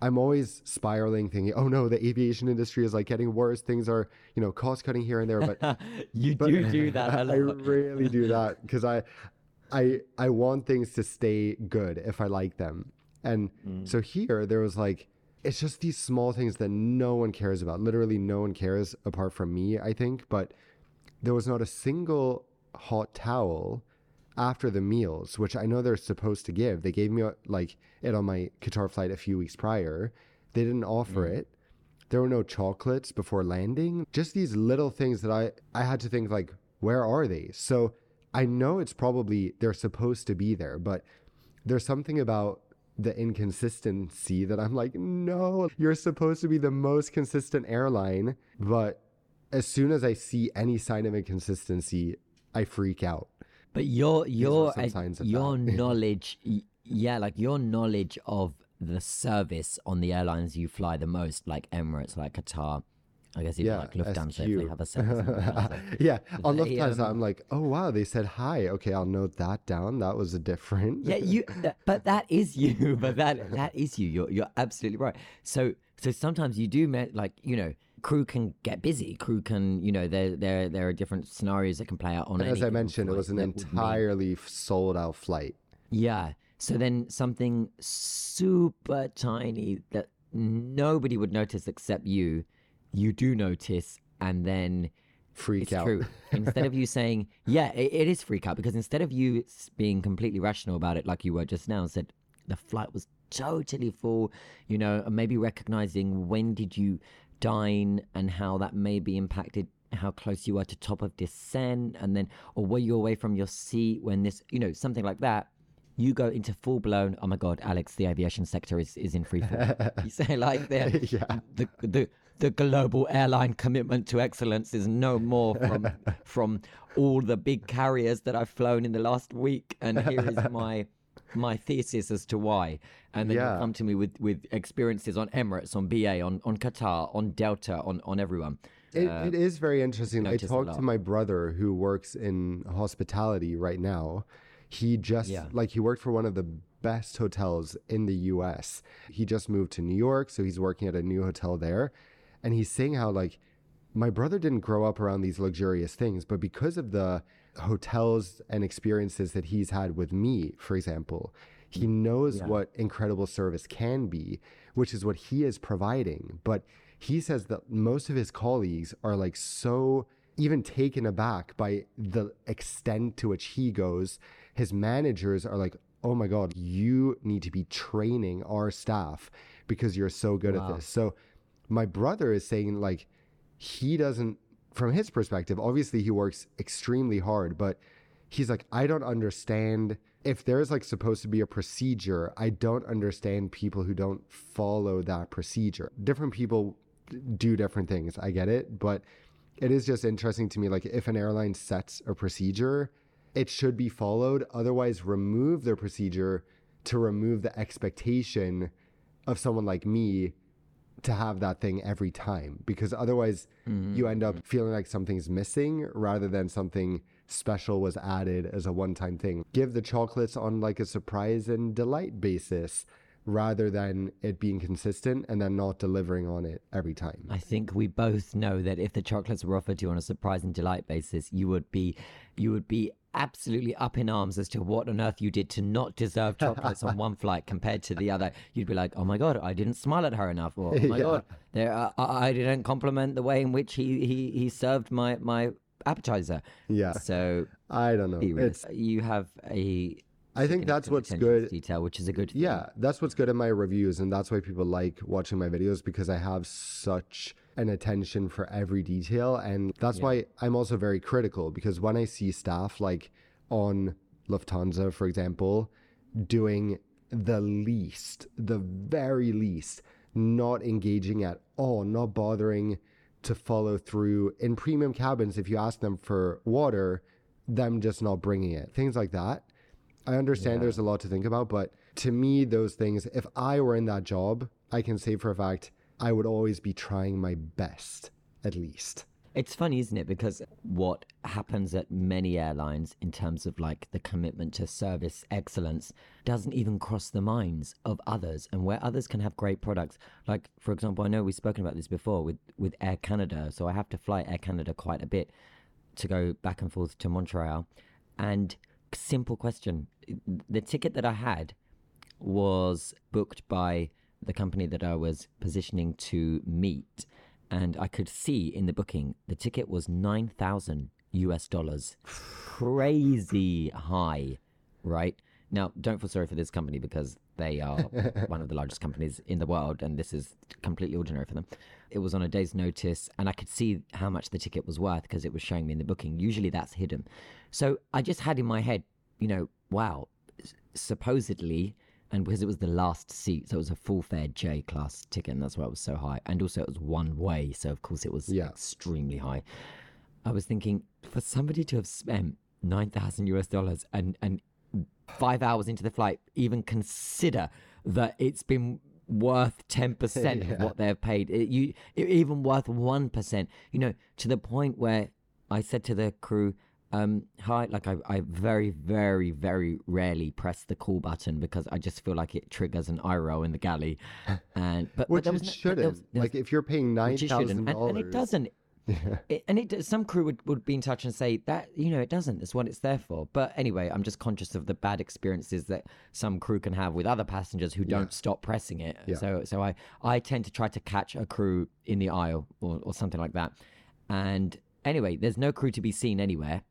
S2: I'm always spiraling, thinking, "Oh no, the aviation industry is like getting worse. Things are, you know, cost cutting here and there." But <laughs>
S1: you
S2: but
S1: do <laughs> do that
S2: I,
S1: lot.
S2: really do that because I, I, I want things to stay good if I like them. And
S1: Mm.
S2: so here there was like, it's just these small things that no one cares about. Literally, no one cares apart from me. I think, but there was not a single hot towel after the meals, which I know they're supposed to give. They gave me uh, like it on my Qatar flight a few weeks prior. They didn't offer it. There were no chocolates before landing. Just these little things that I I had to think like, where are they? So I know it's probably they're supposed to be there, but there's something about the inconsistency that I'm like, no, you're supposed to be the most consistent airline. But as soon as I see any sign of inconsistency, I freak out.
S1: But your your uh, your <laughs> knowledge, yeah, like your knowledge of the service on the airlines you fly the most, like Emirates, like Qatar. I guess even
S2: Yeah,
S1: like Lufthansa, if
S2: SQ.
S1: they have a service. <laughs>
S2: yeah, on Lufthansa,
S1: um,
S2: I'm like, oh wow, they said hi. Okay, I'll note that down. That was a different.
S1: yeah, you. <laughs> But that is you. But that that is you. You're you're absolutely right. So so sometimes you do met like you know. Crew can get busy. Crew can, you know, there there there are different scenarios that can play out on.
S2: And as I mentioned, it was an
S1: that would mean-
S2: entirely sold out flight.
S1: Yeah. So then something super tiny that nobody would notice except you, you do notice, and then
S2: Freak
S1: it's
S2: out.
S1: true. instead of you <laughs> saying, yeah, it, it is freak out, because instead of you being completely rational about it, like you were just now, and said the flight was totally full, you know, and maybe recognizing when did you dine and how that may be impacted how close you were to top of descent, and then, or were you away from your seat when this, you know, something like that. You go into full blown. Oh my God, Alex! The aviation sector is, is in free fall. <laughs> you say like the,
S2: Yeah.
S1: the the the global airline commitment to excellence is no more from <laughs> from all the big carriers that I've flown in the last week, and here is my my thesis as to why. And then
S2: Yeah.
S1: you come to me with with experiences on Emirates, on BA, on on Qatar, on Delta, on on everyone.
S2: It,
S1: Uh,
S2: it is very interesting. I talked to my brother who works in hospitality right now. He just
S1: Yeah.
S2: like he worked for one of the best hotels in the US. He just moved to New York, so he's working at a new hotel there. And he's saying how like my brother didn't grow up around these luxurious things, but because of the hotels and experiences that he's had with me, for example, he mm. knows what incredible service can be, which is what he is providing. But he says that most of his colleagues are like so even taken aback by the extent to which he goes. His managers are like, oh my God, you need to be training our staff because you're so good at this. So my brother is saying like he doesn't from his perspective obviously he works extremely hard but he's like i don't understand. If there's like supposed to be a procedure i don't understand people who don't follow that procedure. Different people do different things. I get it but it is just interesting to me like if an airline sets a procedure it should be followed. Otherwise remove their procedure to remove the expectation of someone like me to have that thing every time because otherwise mm-hmm. you end up feeling like something's missing rather than something special was added as a one-time thing. Give the chocolates on like a surprise and delight basis rather than it being consistent and then not delivering on it every time
S1: I think we both know that if the chocolates were offered to you on a surprise and delight basis, you would be you would be absolutely up in arms as to what on earth you did to not deserve chocolates on <laughs> one flight compared to the other. You'd be like, "Oh my god, I didn't smile at her enough," or "Oh my <laughs>
S2: Yeah.
S1: god, there uh, I, I didn't compliment the way in which he he, he served my my appetizer."
S2: yeah
S1: So
S2: i don't know it's
S1: you have a
S2: I think that's what's good
S1: detail, which is a good thing.
S2: Yeah, that's what's good in my reviews, and that's why people like watching my videos because I have such an attention for every detail, and that's why I'm also very critical because when I see staff like on Lufthansa, for example, doing the least, the very least, not engaging at all, not bothering to follow through in premium cabins. If you ask them for water, them just not bringing it, things like that. I understand there's a lot to think about, but to me, those things, if I were in that job, I can say for a fact, I would always be trying my best, at least.
S1: It's funny, isn't it? Because what happens at many airlines in terms of like the commitment to service excellence doesn't even cross the minds of others. And where others can have great products, like for example, I know we've spoken about this before with with Air Canada. So I have to fly Air Canada quite a bit to go back and forth to Montreal. And simple question: the ticket that I had was booked by the company that I was positioning to meet, and I could see in the booking the ticket was nine thousand US dollars, <sighs> crazy high, right? Now, don't feel sorry for this company because they are <laughs> one of the largest companies in the world, and this is completely ordinary for them. It was on a day's notice, and I could see how much the ticket was worth because it was showing me in the booking. Usually, that's hidden. So I just had in my head, you know, wow, supposedly, and because it was the last seat, so it was a full fare J class ticket, and that's why it was so high. And also, it was one way, so of course, it was
S2: Yeah.
S1: extremely high. I was thinking for somebody to have spent nine thousand US dollars and and five hours into the flight, even consider that it's been worth ten percent of <laughs> what they've paid. It, you it, even worth one percent. You know, to the point where I said to the crew. Um, hi, like I, I very, very, very rarely press the call button because I just feel like it triggers an roll in the galley, <laughs> and but, but
S2: Which
S1: there
S2: it
S1: no- but
S2: shouldn't.
S1: there was- there was-
S2: like if you're paying nine
S1: which it and,
S2: dollars,
S1: and it doesn't. It, and it some crew would, would be in touch and say that you know it doesn't. It's what it's there for. But anyway, I'm just conscious of the bad experiences that some crew can have with other passengers who don't stop pressing it.
S2: Yeah.
S1: So so I I tend to try to catch a crew in the aisle or, or something like that. And anyway, there's no crew to be seen anywhere,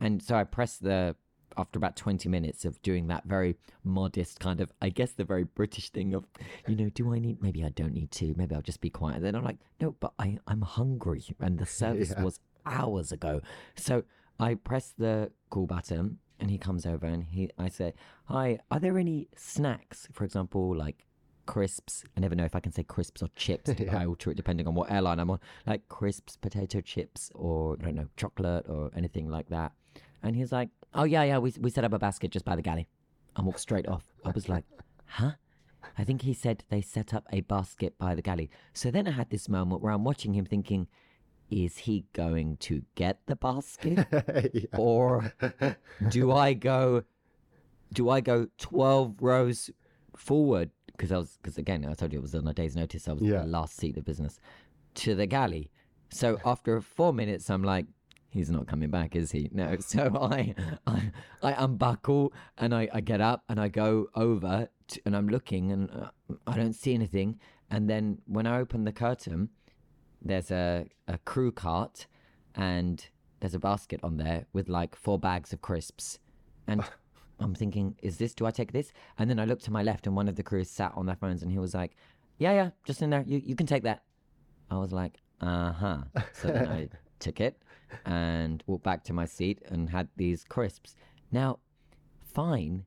S1: and so I press the after about 20 minutes of doing that very modest kind of i guess the very british thing of you know do i need maybe i don't need to maybe i'll just be quiet. And then i'm like no but i i'm hungry. And the <laughs> service
S2: Yeah.
S1: was hours ago. So i press the call button and he comes over and he i say hi are there any snacks? For example like crisps. I never know if i can say crisps or chips <laughs>
S2: Yeah.
S1: i alter it depending on what airline i'm on. Like crisps potato chips or i don't know chocolate or anything like that. And he's like, "Oh yeah, yeah, we we set up a basket just by the galley," and walked straight off. I was like, "Huh?" I think he said they set up a basket by the galley. So then I had this moment where I'm watching him, thinking, "Is he going to get the basket, <laughs>
S2: Yeah.
S1: or <laughs> do I go? Do I go twelve rows forward? Because I was, because again, I told you it was on a day's notice. I was
S2: Yeah.
S1: the last seat of business to the galley. So after four minutes, I'm like, he's not coming back, is he? No. <laughs> So I, I, I unbuckle and I, I get up and I go over to, and I'm looking and uh, I don't see anything. And then when I open the curtain, there's a, a crew cart and there's a basket on there with like four bags of crisps. And <laughs> I'm thinking, is this, do I take this? And then I look to my left and one of the crew sat on their phones and he was like, yeah, yeah, just in there. You, you can take that. I was like, uh huh. So then I <laughs> took it and walked back to my seat and had these crisps. Now, fine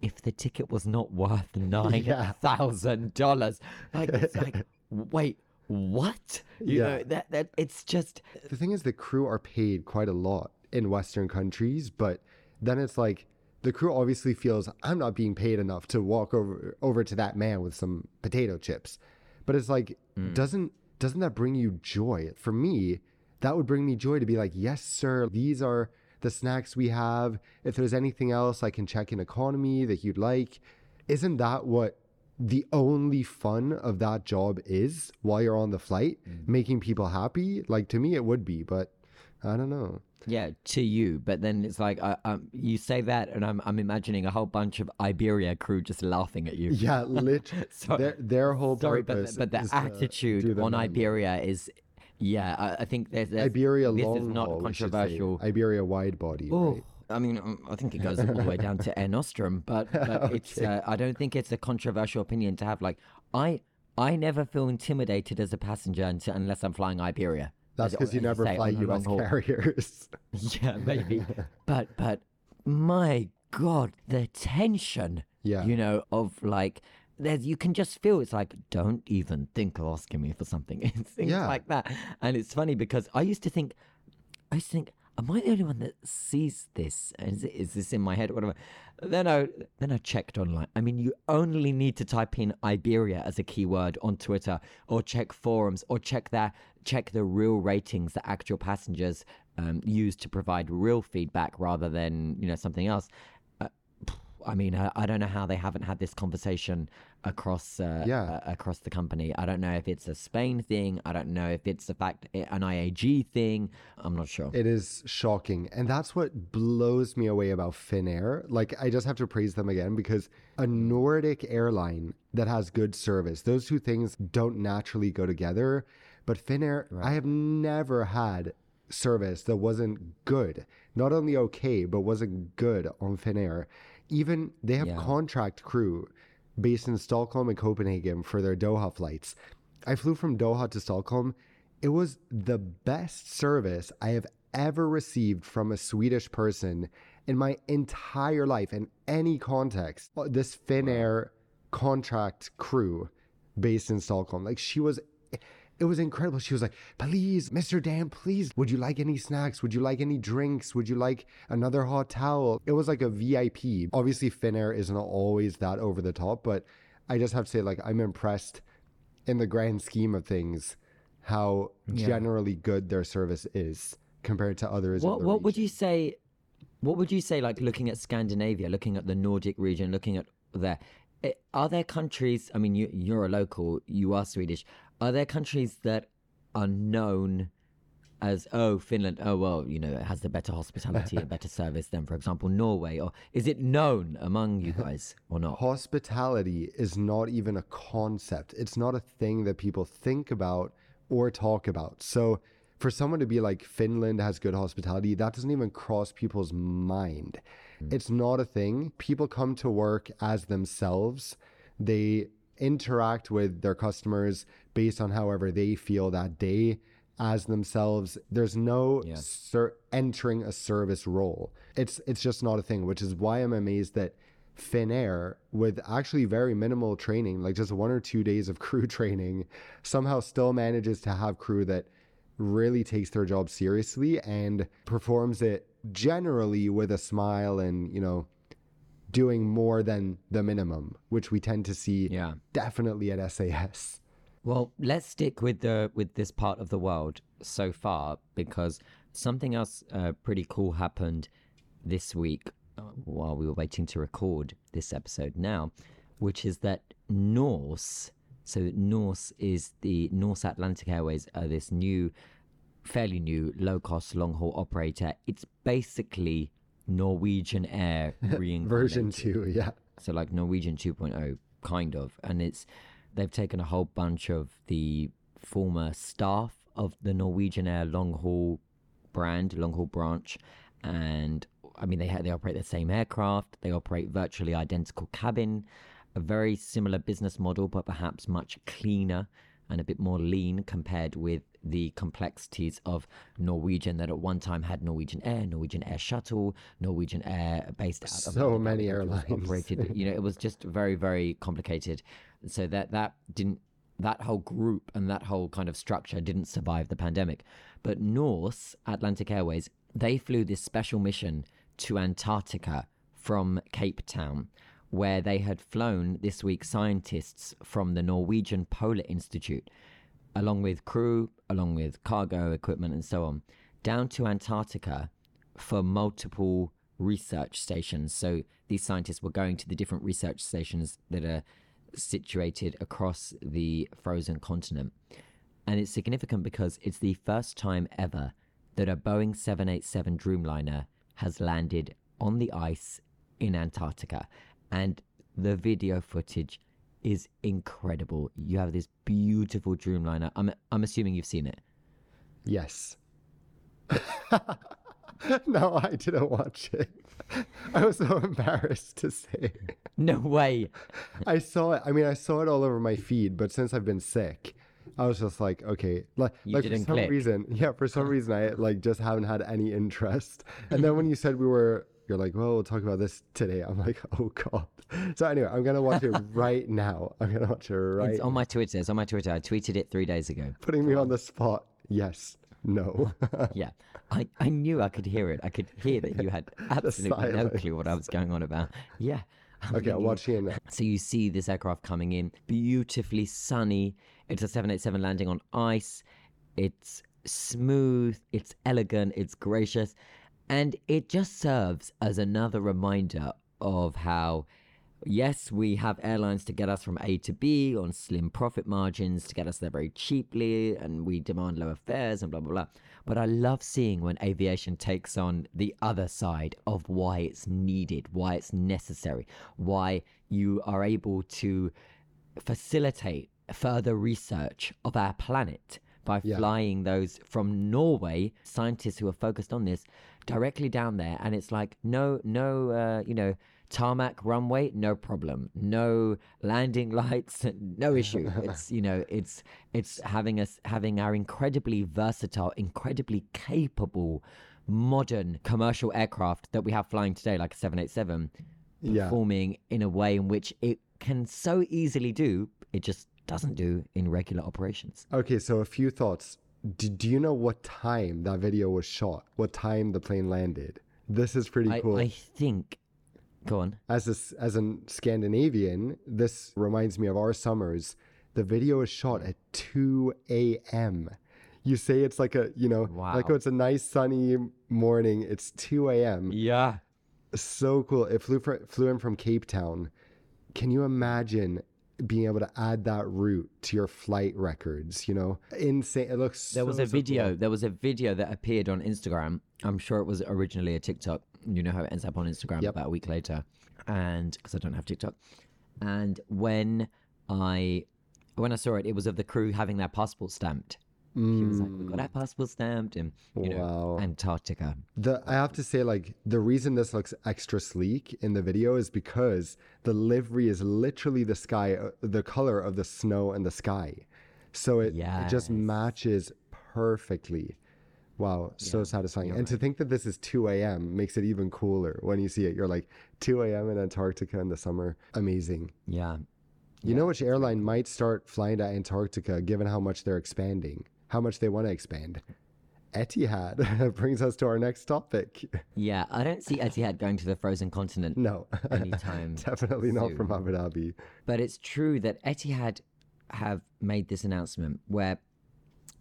S1: if the ticket was not worth <laughs> nine thousand dollars. Like, it's like, wait, what? You
S2: Yeah.
S1: know, that that it's just
S2: The thing is, the crew are paid quite a lot in Western countries, but then it's like the crew obviously feels I'm not being paid enough to walk over over to that man with some potato chips. But it's like, mm. doesn't doesn't that bring you joy? For me, that would bring me joy to be like, yes, sir, these are the snacks we have. If there's anything else I can check in economy that you'd like, isn't that what the only fun of that job is while you're on the flight? Making people happy? Like to me, it would be, but I don't know.
S1: yeah to you. But then it's like, uh, um, you say that, and I'm I'm imagining a whole bunch of Iberia crew just laughing at you.
S2: Yeah, literally. <laughs>
S1: So-
S2: their, their whole
S1: Sorry, but
S2: purpose
S1: the, but the attitude on. Iberia is, yeah, I, I think there's, there's
S2: Iberia
S1: This
S2: long
S1: is not
S2: haul, we should say.
S1: controversial.
S2: Iberia wide body.
S1: Oh,
S2: right?
S1: I mean, um, I think it goes all the way down to <laughs> Air Nostrum, but, <laughs> but it's. Uh, I don't think it's a controversial opinion to have. Like, I I never feel intimidated as a passenger until, unless I'm flying Iberia.
S2: That's because you never
S1: say,
S2: fly
S1: on a long
S2: U.S. carriers. <laughs>
S1: Yeah, maybe. but but my God, the tension.
S2: Yeah.
S1: You know, of like. There's, you can just feel it's like don't even think of asking me for something <laughs> It's things
S2: Yeah.
S1: like that and it's funny because i used to think I used to think, am I the only one that sees this? Is, it, is this in my head or whatever? Then I then I checked online. I mean, you only need to type in Iberia as a keyword on Twitter, or check forums, or check that check the real ratings that actual passengers um, use to provide real feedback rather than you know something else. I mean, I, I don't know how they haven't had this conversation across uh,
S2: Yeah.
S1: uh, across the company. I don't know if it's a Spain thing. I don't know if it's a fact an IAG thing. I'm not sure.
S2: It is shocking. And that's what blows me away about Finnair. Like, I just have to praise them again because a Nordic airline that has good service, those two things don't naturally go together. But Finnair, I have never had service that wasn't good. Not only okay, but wasn't good on Finnair. Even they have
S1: Yeah.
S2: contract crew based in Stockholm and Copenhagen for their Doha flights. I flew from Doha to Stockholm. It was the best service I have ever received from a Swedish person in my entire life in any context. Uh, This Finnair contract crew based in Stockholm, like she was it was incredible. She was like, please, Mr. Dan, please, would you like any snacks? Would you like any drinks? Would you like another hot towel? It was like a VIP. Obviously, Finnair isn't always that over the top, but I just have to say, like, I'm impressed in the grand scheme of things how generally good their service is compared to others.
S1: What what would you say? What would you say? Like looking at Scandinavia, looking at the Nordic region, looking at there. eh, Are there countries? I mean, you you're a local. You are Swedish. Are there countries that are known as oh Finland? Oh well, you know, it has the better hospitality and better <laughs> service than, for example, Norway. Or is it known among you guys or not?
S2: hospitality is not even a concept. It's not a thing that people think about or talk about. So for someone to be like Finland has good hospitality, that doesn't even cross people's mind. Hmm. It's not a thing. People come to work as themselves. They interact with their customers based on however they feel that day as themselves. There's no
S1: Yeah.
S2: ser- entering a service role. It's it's just not a thing, which is why I'm amazed that Finnair, with actually very minimal training, like just one or two days of <laughs> crew training, somehow still manages to have crew that really takes their job seriously and performs it generally with a smile and, you know, doing more than the minimum, which we tend to see
S1: Yeah.
S2: definitely at SAS.
S1: Well, let's stick with the with this part of the world so far because something else uh, pretty cool happened this week uh, while we were waiting to record this episode now, which is that Norse. So Norse is the Norse Atlantic Airways, uh, this new, fairly new low cost long haul operator. It's basically Norwegian Air <laughs>
S2: Version two, yeah.
S1: so like Norwegian 2.0 kind of. And it's they've taken a whole bunch of the former staff of the Norwegian Air long haul brand long haul branch and I mean they ha- they operate the same aircraft. They operate virtually identical cabin a very similar business model but perhaps much cleaner and a bit more lean compared with the complexities of Norwegian that at one time had Norwegian Air, Norwegian Air Shuttle, Norwegian Air based out of
S2: So many
S1: Gatwick, which was
S2: airlines.
S1: operated you know it was just very very complicated. So that that didn't that whole group and that whole kind of structure didn't survive the pandemic. But norse atlantic airways they flew this special mission to antarctica from cape town where they had flown this week scientists from the norwegian polar institute along with crew along with cargo equipment and so on down to antarctica for multiple research stations. So these scientists were going to the different research stations that are situated across the frozen continent. And it's significant because it's the first time ever that a Boeing 787 Dreamliner has landed on the ice in Antarctica. And the video footage is incredible. You have this beautiful Dreamliner. I'm, I'm assuming you've seen it.
S2: Yes. <laughs> no, I didn't watch it. I was so embarrassed to say.
S1: No way.
S2: I saw it. I mean, I saw it all over my feed, but since I've been sick, I was just like, okay, like, like for some
S1: click.
S2: reason, yeah, for some reason, I like just haven't had any interest. And then when you said we were, you're like, well, we'll talk about this today. I'm like, <laughs> oh god. So anyway, I'm gonna watch it <laughs> right now. I'm gonna watch it right.
S1: It's on my Twitter. It's on my Twitter. I tweeted it three days ago.
S2: Putting me on the spot. Yes. No. <laughs>
S1: Yeah, I, I knew I could hear it. I could hear that you had absolutely no clue what I was going on about. Yeah. I'm
S2: okay, I'll watch it now.
S1: So you see this aircraft coming in, beautifully sunny. It's a 787 landing on ice. It's smooth, it's elegant, it's gracious, and it just serves as another reminder of how yes, we have airlines to get us from A to B on slim profit margins to get us there very cheaply, and we demand lower fares and blah, blah, blah. But I love seeing when aviation takes on the other side of why it's needed, why it's necessary, why you are able to facilitate further research of our planet by
S2: Yeah.
S1: flying those from Norway, scientists who are focused on this, directly down there. And it's like, no, no, uh, you know, tarmac runway, no problem. No landing <laughs> lights, no issue. it's you know, it's it's having us having our incredibly versatile, incredibly capable, modern commercial aircraft that we have flying today, like a 787,
S2: Yeah.
S1: performing in a way in which it can so easily do, it just doesn't do in regular operations.
S2: Okay, so a few thoughts. Do, do you know what time that video was shot? What time the plane landed? This is pretty
S1: I,
S2: cool.
S1: I think. Go on.
S2: as a, as a Scandinavian, this reminds me of our summers. The video is shot at 2 a.m. You say it's like a, you know, like oh, it's a nice sunny morning. It's 2 a.m.
S1: Yeah.
S2: So cool. It flew, fr- flew in from Cape Town. Can you imagine being able to add that route to your flight records? You know, insane. It looks
S1: There was a
S2: so cool.
S1: video. There was a video that appeared on Instagram. I'm sure it was originally a TikTok. You know how it ends up on Instagram
S2: Yep.
S1: about a week later, and because I don't have TikTok. And when I when I saw it, it was of the crew having their passport stamped. He was like, "We got our passport stamped," and you know.
S2: Wow.
S1: Antarctica.
S2: The I have to say, like the reason this looks extra sleek in the video is because the livery is literally the sky, uh, the color of the snow and the sky, so it, it just
S1: Yes.
S2: matches perfectly. Wow, so satisfying. And to think that this is 2 a.m. makes it even cooler when you see it. You're like 2 a.m. in Antarctica in the summer. Amazing.
S1: Yeah,
S2: You know which airline might start flying to Antarctica given how much they're expanding, how much they want to expand? Etihad <laughs> brings us to our next topic.
S1: yeah. I don't see Etihad going to the frozen continent
S2: No,
S1: anytime. <laughs>
S2: definitely not from. Abu Dhabi.
S1: But it's true that Etihad have made this announcement where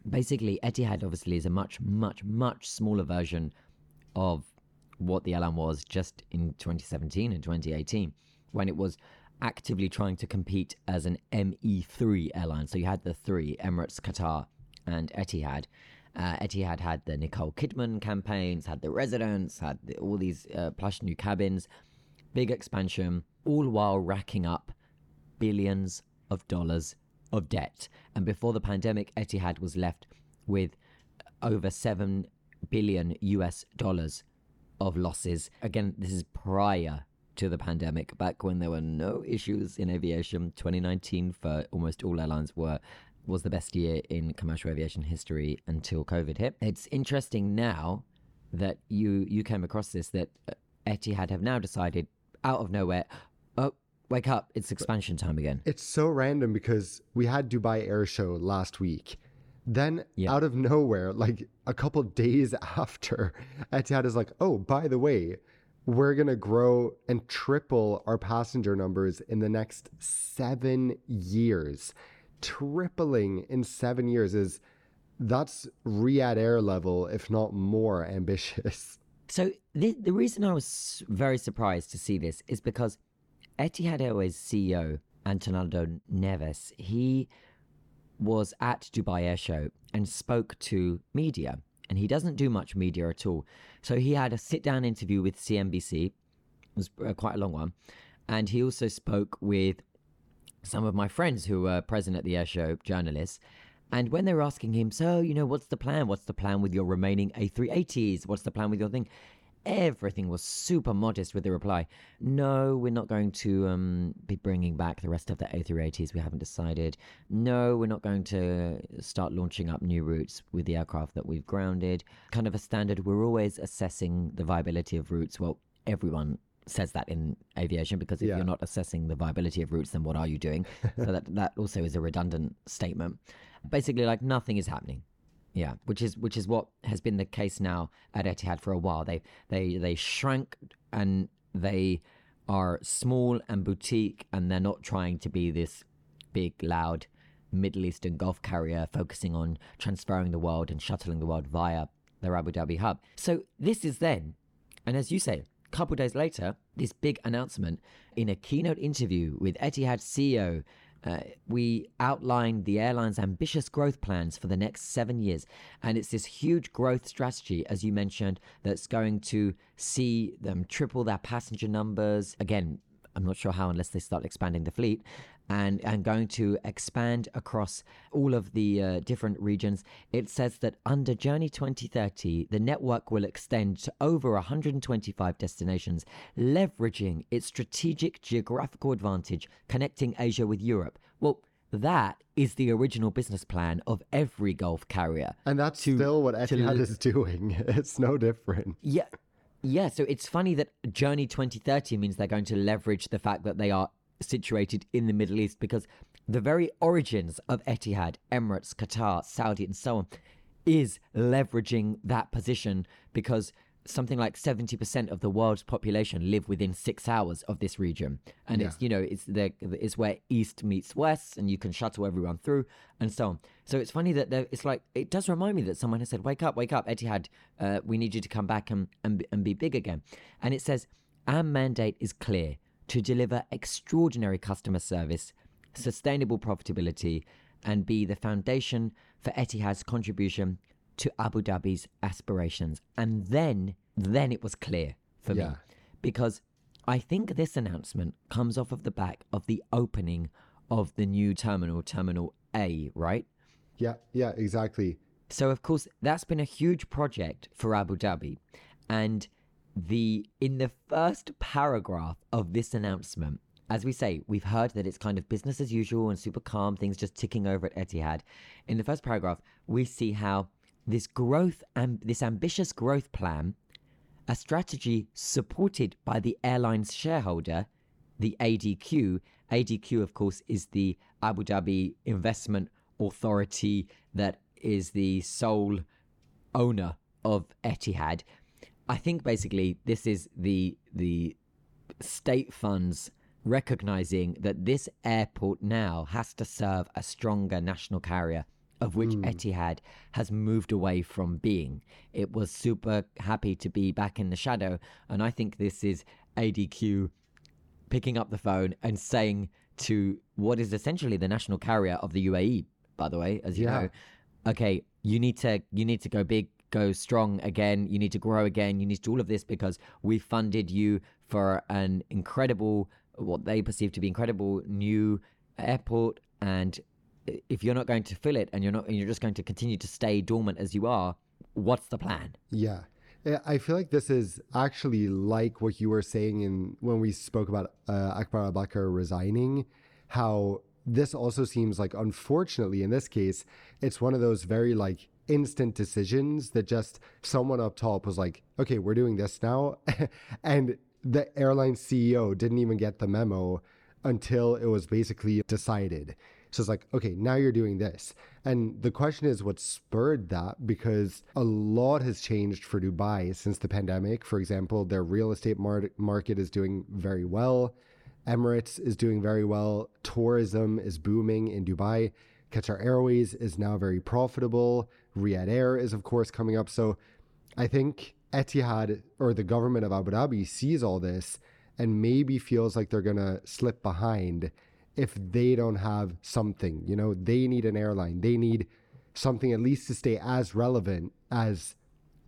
S1: basically Etihad obviously is a much, much, much smaller version of what the airline was just in 2017 and 2018 when it was actively trying to compete as an ME3 airline. So you had the three Emirates, Qatar, and Etihad. Uh, Etihad had the Nicole Kidman campaigns, had the Residence, had the, all these uh, plush new cabins, big expansion, all while racking up billions of dollars of debt. And before the pandemic, Etihad was left with over 7 billion US dollars of losses. Again, this is prior to the pandemic, back when there were no issues in aviation. 2019 for almost all airlines were was the best year in commercial aviation history until COVID hit. It's interesting now that you you came across this that Etihad have now decided out of nowhere, oh, wake up, it's expansion time again.
S2: It's so random because we had Dubai Air Show last week. Then
S1: Yeah.
S2: out of nowhere, like a couple days <laughs> after, Etihad is like, "Oh, by the way, we're gonna grow and triple our passenger numbers in the next seven years." Tripling in seven years is that's Riyadh Air level, if not more ambitious. <laughs>
S1: So the the reason I was very surprised to see this is because Etihad Airways CEO Antonoaldo Neves he was at Dubai Air Show and spoke to media, and he doesn't do much media at all. So he had a sit down interview with CNBC, it was uh, quite a long one, and he also spoke with some of my friends who were present at the air show, journalists. And when they were asking him, so, you know, what's the plan? What's the plan with your remaining A380s? What's the plan with your thing? Everything was super modest with the reply. No, we're not going to um, be bringing back the rest of the A380s. We haven't decided. No, we're not going to start launching up new routes with the aircraft that we've grounded. Kind of a standard. We're always assessing the viability of routes. Well, everyone says that in aviation because if
S2: Yeah.
S1: you're not assessing the viability of routes, then what are you doing? <laughs> so that that also is a redundant statement. Basically, like nothing is happening. Yeah, which is which is what has been the case now at Etihad for a while. They they they shrank and they are small and boutique, and they're not trying to be this big, loud Middle Eastern Gulf carrier focusing on transferring the world and shuttling the world via their Abu Dhabi hub. So this is then, and as you say, couple days later, this big announcement in a keynote interview with Etihad CEO. Uh, we outlined the airline's ambitious growth plans for the next seven years. And it's this huge growth strategy, as you mentioned, that's going to see them triple their passenger numbers. Again, I'm not sure how unless they start expanding the fleet. And, and going to expand across all of the uh, different regions. It says that under Journey 2030, the network will extend to over 125 destinations, leveraging its strategic geographical advantage connecting Asia with Europe. Well, that is the original business plan of every Gulf carrier.
S2: And that's
S1: to-
S2: still what Etihad is doing. <laughs> It's no different.
S1: Yeah. Yeah, so it's funny that Journey 2030 means they're going to leverage the fact that they are situated in the Middle East because the very origins of Etihad, Emirates, Qatar, Saudi, and so on is leveraging that position because something like 70% of the world's population live within six hours of this region. And it's you know it's the it's where east meets west and you can shuttle everyone through and so on. So it's funny that there, it's like it does remind me that someone has said wake up wake up etihad uh, we need you to come back and, and, and be big again. And it says our mandate is clear to deliver extraordinary customer service sustainable profitability and be the foundation for etihad's contribution to Abu Dhabi's aspirations. And then, then it was clear for me because I think this announcement comes off of the back of the opening of the new terminal, Terminal A, right?
S2: Yeah, yeah, exactly.
S1: So of course that's been a huge project for Abu Dhabi, and the in the first paragraph of this announcement, as we say, we've heard that it's kind of business as usual and super calm, things just ticking over at Etihad. In the first paragraph, we see how this growth and this ambitious growth plan, a strategy supported by the airline's shareholder, the ADQ. ADQ, of course, is the Abu Dhabi Investment Authority that is the sole owner of Etihad. I think basically this is the the state funds recognizing that this airport now has to serve a stronger national carrier of which hmm. Etihad has moved away from being. It was super happy to be back in the shadow and I think this is ADQ picking up the phone and saying to what is essentially the national carrier of the UAE, by the way, as you
S2: Yeah.
S1: know, okay, you need to you need to go big, go strong again. You need to grow again. You need to do all of this because we funded you for an incredible, what they perceive to be incredible new airport, and if you're not going to fill it and you're not, and you're just going to continue to stay dormant as you are, what's the plan?
S2: Yeah. I feel like this is actually like what you were saying in when we spoke about uh, Akbar Al Baker resigning, how this also seems like, unfortunately, in this case, it's one of those very like instant decisions that just someone up top was like, okay, we're doing this now. <laughs> and the airline CEO didn't even get the memo until it was basically decided. So it's like, okay, now you're doing this. And the question is what spurred that because a lot has changed for Dubai since the pandemic. For example, their real estate mar- market is doing very well. Emirates is doing very well. Tourism is booming in Dubai. Qatar Airways is now very profitable. Riyadh Air is, of course, coming up. So I think Etihad or the government of Abu Dhabi sees all this and maybe feels like they're going to slip behind if they don't have something. You know, they need an airline, they need something at least to stay as relevant as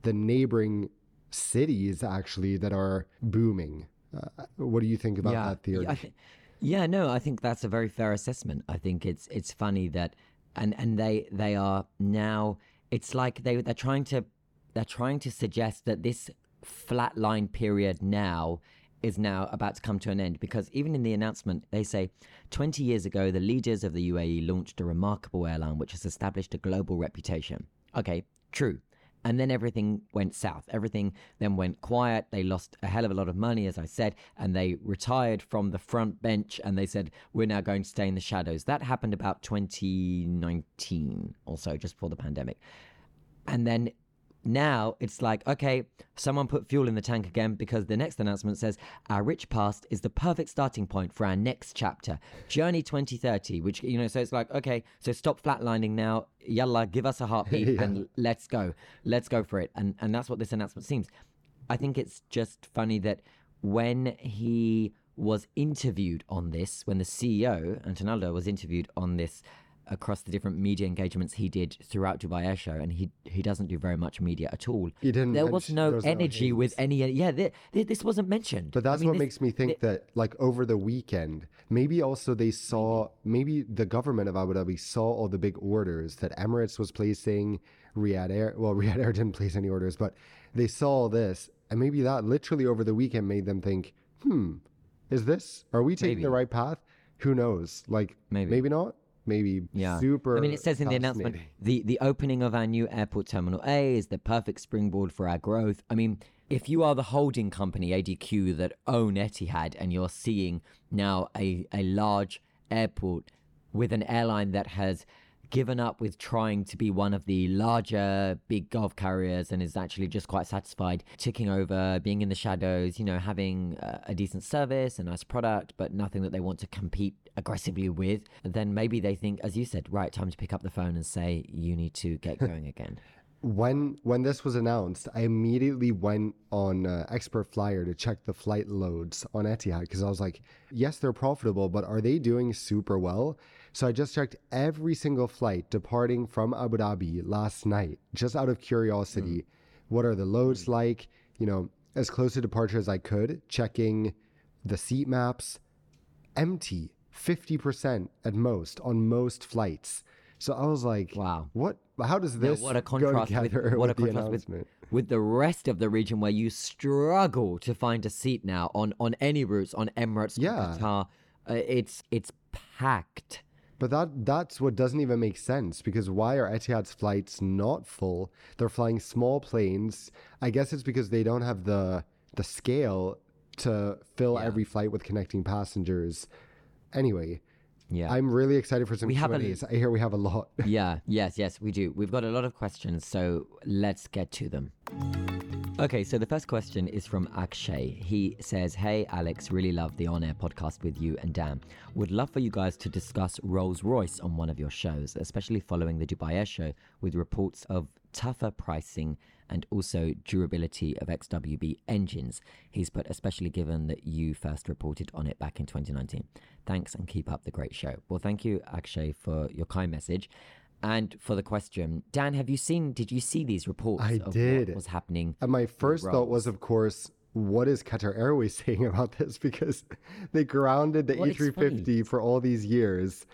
S2: the neighboring cities actually that are booming. Uh, what do you think about that theory?
S1: I thi- yeah, no, I think that's a very fair assessment. I think it's it's funny that and and they they are now it's like they they're trying to they're trying to suggest that this flatline period now is now about to come to an end because even in the announcement they say 20 years ago the leaders of the UAE launched a remarkable airline which has established a global reputation. Okay, true. And then everything went south. Everything then went quiet. They lost a hell of a lot of money, as I said, and they retired from the front bench and they said, We're now going to stay in the shadows. That happened about 2019 or so, just before the pandemic. And then now it's like, okay, someone put fuel in the tank again because the next announcement says our rich past is the perfect starting point for our next chapter, Journey 2030, which, you know, so it's like, okay, so stop flatlining now. Yalla, give us a heartbeat <laughs>
S2: Yeah.
S1: and let's go. Let's go for it. And, and that's what this announcement seems. I think it's just funny that when he was interviewed on this, when the CEO, Antonoaldo, was interviewed on this across the different media engagements he did throughout Dubai Air Show, and he he doesn't do very much media at all.
S2: He didn't
S1: There was no
S2: there was no
S1: energy with any. Yeah, th- th- this wasn't mentioned.
S2: But that's
S1: I mean,
S2: what
S1: this-
S2: makes me think that, like, over the weekend, maybe also they saw, maybe the government of Abu Dhabi saw all the big orders that Emirates was placing, Riyadh Air, well, <laughs> Riyadh Air didn't place any orders, but they saw this. And maybe that literally over the weekend made them think, hmm, is this, are we taking the right path? Who knows? Like,
S1: Maybe.
S2: maybe not. Maybe
S1: Yeah.
S2: super.
S1: I mean, it says in the announcement the, the opening of our new airport terminal A is the perfect springboard for our growth. I mean, if you are the holding company, ADQ, that own Etihad, and you're seeing now a, a large airport with an airline that has given up with trying to be one of the larger big Gulf carriers and is actually just quite satisfied ticking over, being in the shadows, you know, having uh, a decent service, a nice product, but nothing that they want to compete aggressively with, then maybe they think, as you said, right, time to pick up the phone and say, you need to get <laughs> going again.
S2: when when this was announced, I immediately went on uh, Expert Flyer to check the flight loads on Etihad because I was like, yes, they're profitable, but are they doing super well? So I just checked every single flight departing from Abu Dhabi last night, just out of curiosity. What are the loads like? You know, as close to departure as I could, checking the seat maps, empty, 50% at most on most flights. So I was like,
S1: Wow.
S2: what? How does
S1: Now,
S2: this
S1: what a
S2: go
S1: contrast with,
S2: together
S1: what
S2: with the
S1: contrast with, with the rest of the region where you struggle to find a seat now on, on any routes on Emirates,
S2: Yeah.
S1: Qatar. Uh, it's it's packed.
S2: But that that's what doesn't even make sense because why are Etihad's flights not full? They're flying small planes. I guess it's because they don't have the the scale to fill
S1: Yeah.
S2: every flight with connecting passengers. Anyway,
S1: Yeah.
S2: I'm really excited for some
S1: We
S2: Q&As. I hear we have a lot. <laughs>
S1: yeah, yes, yes, we do. We've got a lot of questions, so let's get to them. Okay, so the first question is from Akshay. He says, Hey, Alex, really love the on air podcast with you and Dan. Would love for you guys to discuss Rolls Royce on one of your shows, especially following the Dubai Air Show with reports of tougher pricing and also durability of XWB engines. He's put, especially given that you first reported on it back in 2019. Thanks and keep up the great show. Well, thank you, Akshay, for your kind message. And for the question, Dan, have you seen? Did you see these reports?
S2: I did.
S1: What was happening?
S2: And my first thought was, of course, what is Qatar Airways <laughs> saying about this? Because they grounded the
S1: Well, it's
S2: A350 for all these years,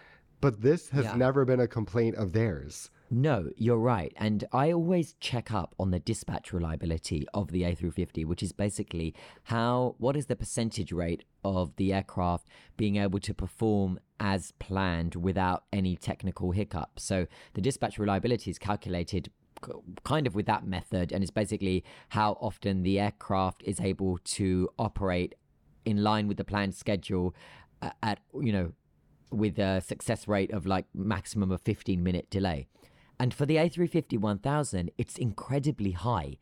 S2: but this has
S1: Yeah.
S2: never been a complaint of theirs.
S1: No, you're right. And I always check up on the dispatch reliability of the A350, which is basically how, what is the percentage rate of the aircraft being able to perform as planned without any technical hiccup. So the dispatch reliability is calculated kind of with that method and it's basically how often the aircraft is able to operate in line with the planned schedule at you know with a success rate of like maximum of 15 minute delay. And for the A350 1000, it's incredibly high.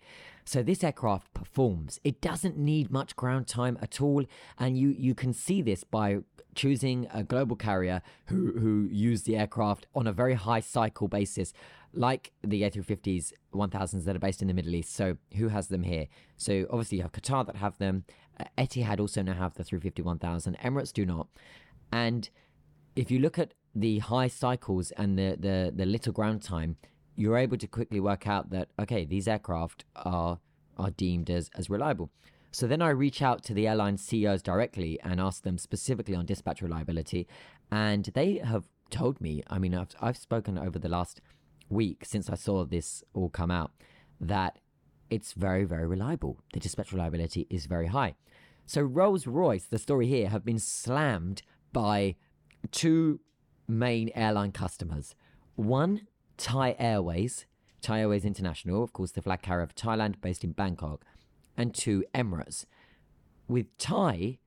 S1: So this aircraft performs. It doesn't need much ground time at all. And you, you can see this by choosing a global carrier who, who use the aircraft on a very high cycle basis, like the A350s 1000s that are based in the Middle East. So who has them here? So obviously you have Qatar that have them. Uh, Etihad also now have the 350 1000. Emirates do not. And if you look at the high cycles and the, the, the little ground time, you're able to quickly work out that, okay, these aircraft are, are deemed as, as reliable. So then I reach out to the airline CEOs directly and ask them specifically on dispatch reliability. And they have told me, I mean, I've, I've spoken over the last week since I saw this all come out, that it's very, very reliable. The dispatch reliability is very high. So Rolls Royce, the story here, have been slammed by two main airline customers. One, Thai Airways, Thai Airways International, of course, the flag carrier of Thailand, based in Bangkok, and two, Emirates. With Thai,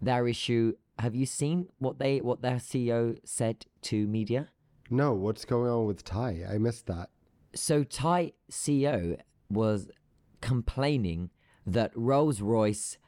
S1: their issue. Have you seen what they what their CEO said to media?
S2: No, what's going on with Thai? I missed that.
S1: So Thai CEO was complaining that Rolls Royce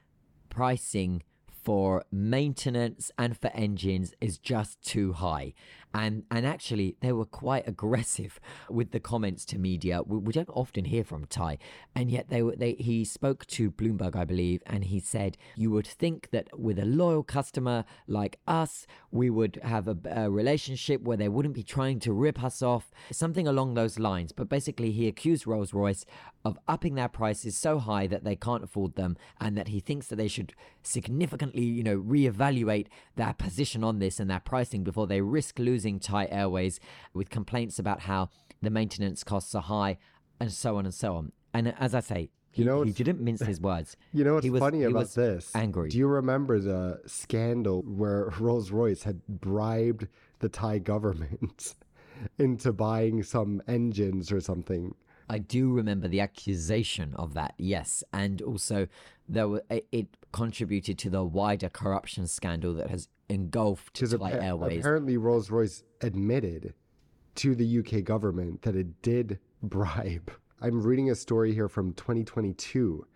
S1: pricing for maintenance and for engines is just too high. And and actually they were quite aggressive <laughs> with the comments to media. We, we don't often hear from Thai, and yet they were they he spoke to Bloomberg, I believe, and he said you would think that with a loyal customer like us, we would have a, a relationship where they wouldn't be trying to rip us off, something along those lines. But basically, he accused Rolls Royce of upping their prices so high that they can't afford them, and that he thinks that they should significantly, you know, reevaluate their position on this and their pricing before they risk losing Thai Airways with complaints about how the maintenance costs are high and so on and so on. And as I say, he,
S2: You know
S1: he didn't mince his <laughs> words.
S2: You know what's
S1: He was-
S2: funny about this?
S1: Angry.
S2: Do you remember the scandal where <laughs> Rolls Royce had bribed the Thai government <laughs> into buying some engines or something?
S1: I do remember the accusation of that, yes, and also there were it, contributed to the wider corruption scandal that has engulfed Thai Airways.
S2: apparently Rolls Royce admitted to the UK government that it did <laughs> bribe. I'm reading a story here from 2022.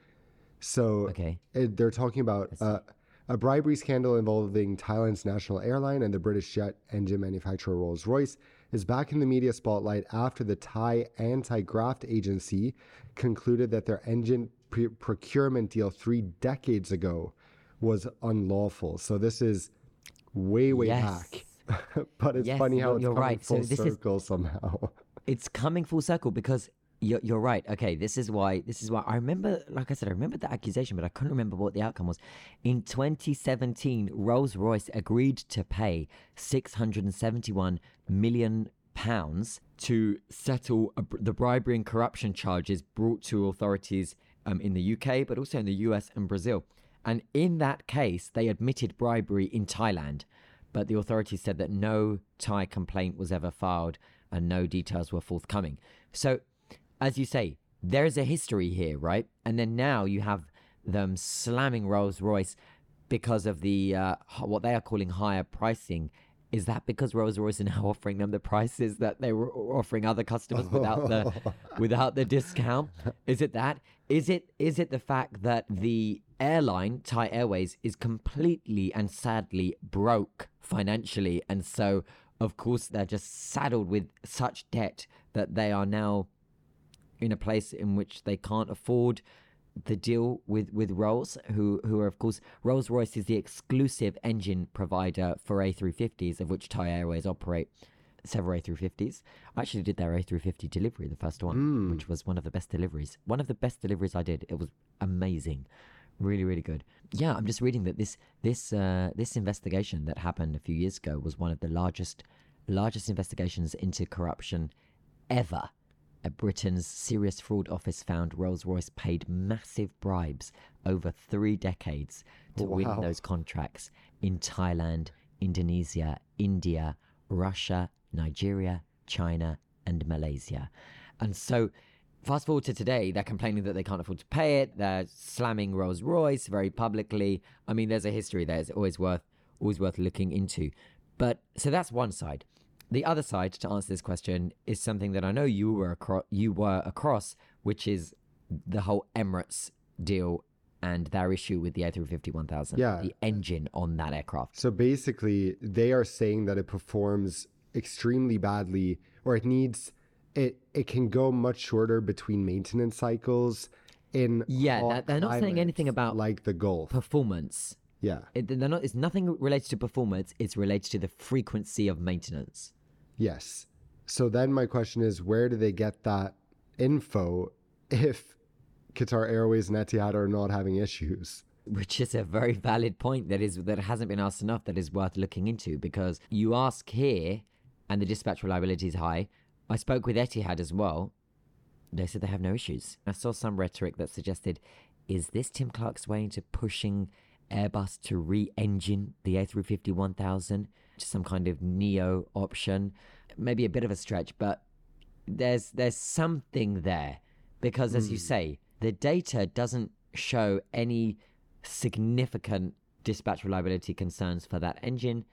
S2: So
S1: Okay.
S2: it, they're talking about uh, a bribery scandal involving Thailand's national airline and the British jet engine manufacturer Rolls Royce is back in the media spotlight after the Thai anti graft agency concluded that their engine pre- procurement deal three decades ago was unlawful. So this is way, way
S1: Yes.
S2: back. <laughs> but it's
S1: Yes,
S2: funny how it's coming
S1: right. So
S2: full
S1: is-
S2: circle somehow. <laughs>
S1: it's coming full circle because you're, you're right. Okay, this is why. This is why I remember. Like I said, I remember the accusation, but I couldn't remember what the outcome was. In 2017, Rolls Royce agreed to pay 671 million pounds to settle a, the bribery and corruption charges brought to authorities um, in the UK, but also in the US and Brazil. And in that case, they admitted bribery in Thailand but the authorities said that no Thai complaint was ever filed and no details were forthcoming. So, as you say, there is a history here, right? And then now you have them slamming Rolls Royce because of the uh, what they are calling higher pricing. Is that because Rolls Royce are now <laughs> offering them the prices that they were offering other customers without the <laughs> without the discount? Is it that? Is it is it the fact that the airline Thai Airways is completely and sadly broke financially, and so of course they're just saddled with such debt that they are now in a place in which they can't afford the deal with with Rolls, who who are of course Rolls Royce is the exclusive engine provider for A350s, of which Thai Airways operate several A350s. I actually did their A350 delivery, the first one, which was one of the best deliveries. One of the best deliveries I did. It was amazing, really really good. Yeah, I'm just reading that this this uh, this investigation that happened a few years ago was one of the largest largest investigations into corruption ever. Britain's Serious Fraud Office found Rolls Royce paid massive bribes over three decades to
S2: Wow.
S1: win those contracts in Thailand, Indonesia, India, Russia, Nigeria, China, and Malaysia. And so, fast forward to today, they're complaining that they can't afford to pay it. They're slamming Rolls Royce very publicly. I mean, there's a history there. It's always worth always worth looking into. But so that's one side. The other side to answer this question is something that I know you were across, you were across, which is the whole Emirates deal and their issue with the A350 1000,
S2: Yeah.
S1: the engine on that aircraft.
S2: So basically, they are saying that it performs extremely badly, or it needs it. It can go much shorter between maintenance cycles. In
S1: Yeah, that- they're not saying anything about
S2: like the Gulf.
S1: Performance.
S2: Yeah.
S1: It, they're not, it's nothing related to performance. It's related to the frequency of maintenance.
S2: Yes. So then my question is, where do they get that info if Qatar Airways and Etihad are not having issues?
S1: which is a very valid point that is that hasn't been asked enough that is worth looking into because you ask here and the dispatch reliability is high i spoke with etihad as well they said they have no issues i saw some rhetoric that suggested is this tim clark's way into pushing airbus to re-engine the a350 1000 to some kind of neo option. Maybe a bit of a stretch but there's there's something there because as you hmm. say the data doesn't show any significant dispatch reliability concerns for that engine.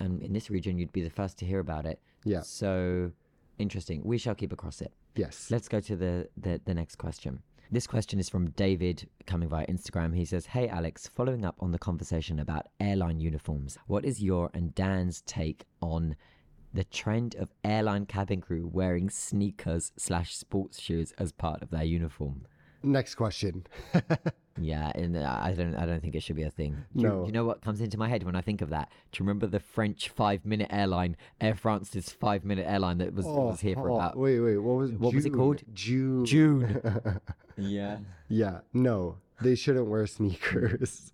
S1: And in this region you'd be the first to hear about it.
S2: Yeah.
S1: so interesting. We shall keep across it.
S2: Yes.
S1: let's go to the the, the next question This question is from David coming via Instagram. He says, Hey Alex, following up on the conversation about airline uniforms, what is your and Dan's take on the trend of airline cabin crew wearing sneakers slash sports shoes as part of their uniform?
S2: Next question. <laughs>
S1: Yeah, and uh, I don't, I don't think it should be a thing. Do you,
S2: No.
S1: you know what comes into my head when I think of that? Do you remember the French five-minute airline, Air France's five-minute airline that was, was here for
S2: oh,
S1: about
S2: Wait, wait. What was
S1: What was it called?
S2: Joon.
S1: Joon? <laughs> yeah.
S2: yeah. No, they shouldn't wear sneakers.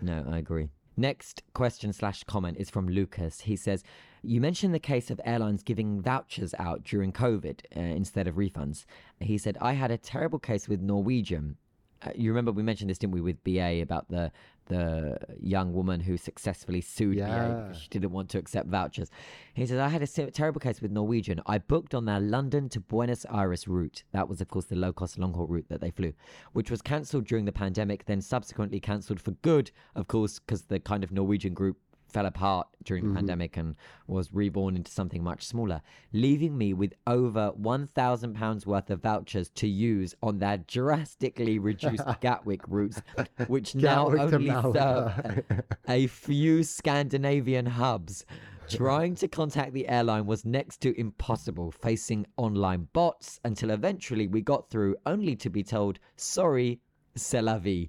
S1: No, I agree. Next question slash comment is from Lucas. He says, You mentioned the case of airlines giving vouchers out during COVID uh, instead of refunds. He said, I had a terrible case with Norwegian. Uh, you remember we mentioned this, didn't we, with BA about the the young woman who successfully sued eh, BA
S2: Yeah.
S1: because she didn't want to accept vouchers. He says, I had a terrible case with Norwegian. I booked on their London to Buenos Aires route. That was, of course, the low cost long haul route that they flew, which was cancelled during the pandemic, then subsequently cancelled for good, of course, because the kind of Norwegian group fell apart during the pandemic and was reborn into something much smaller, leaving me with over £1,000 worth of vouchers to use on their drastically reduced <laughs> Gatwick routes, which <laughs> now only serve <laughs> a few Scandinavian hubs. Trying to contact the airline was next to impossible, facing online bots until eventually we got through, only to be told, sorry, c'est la vie.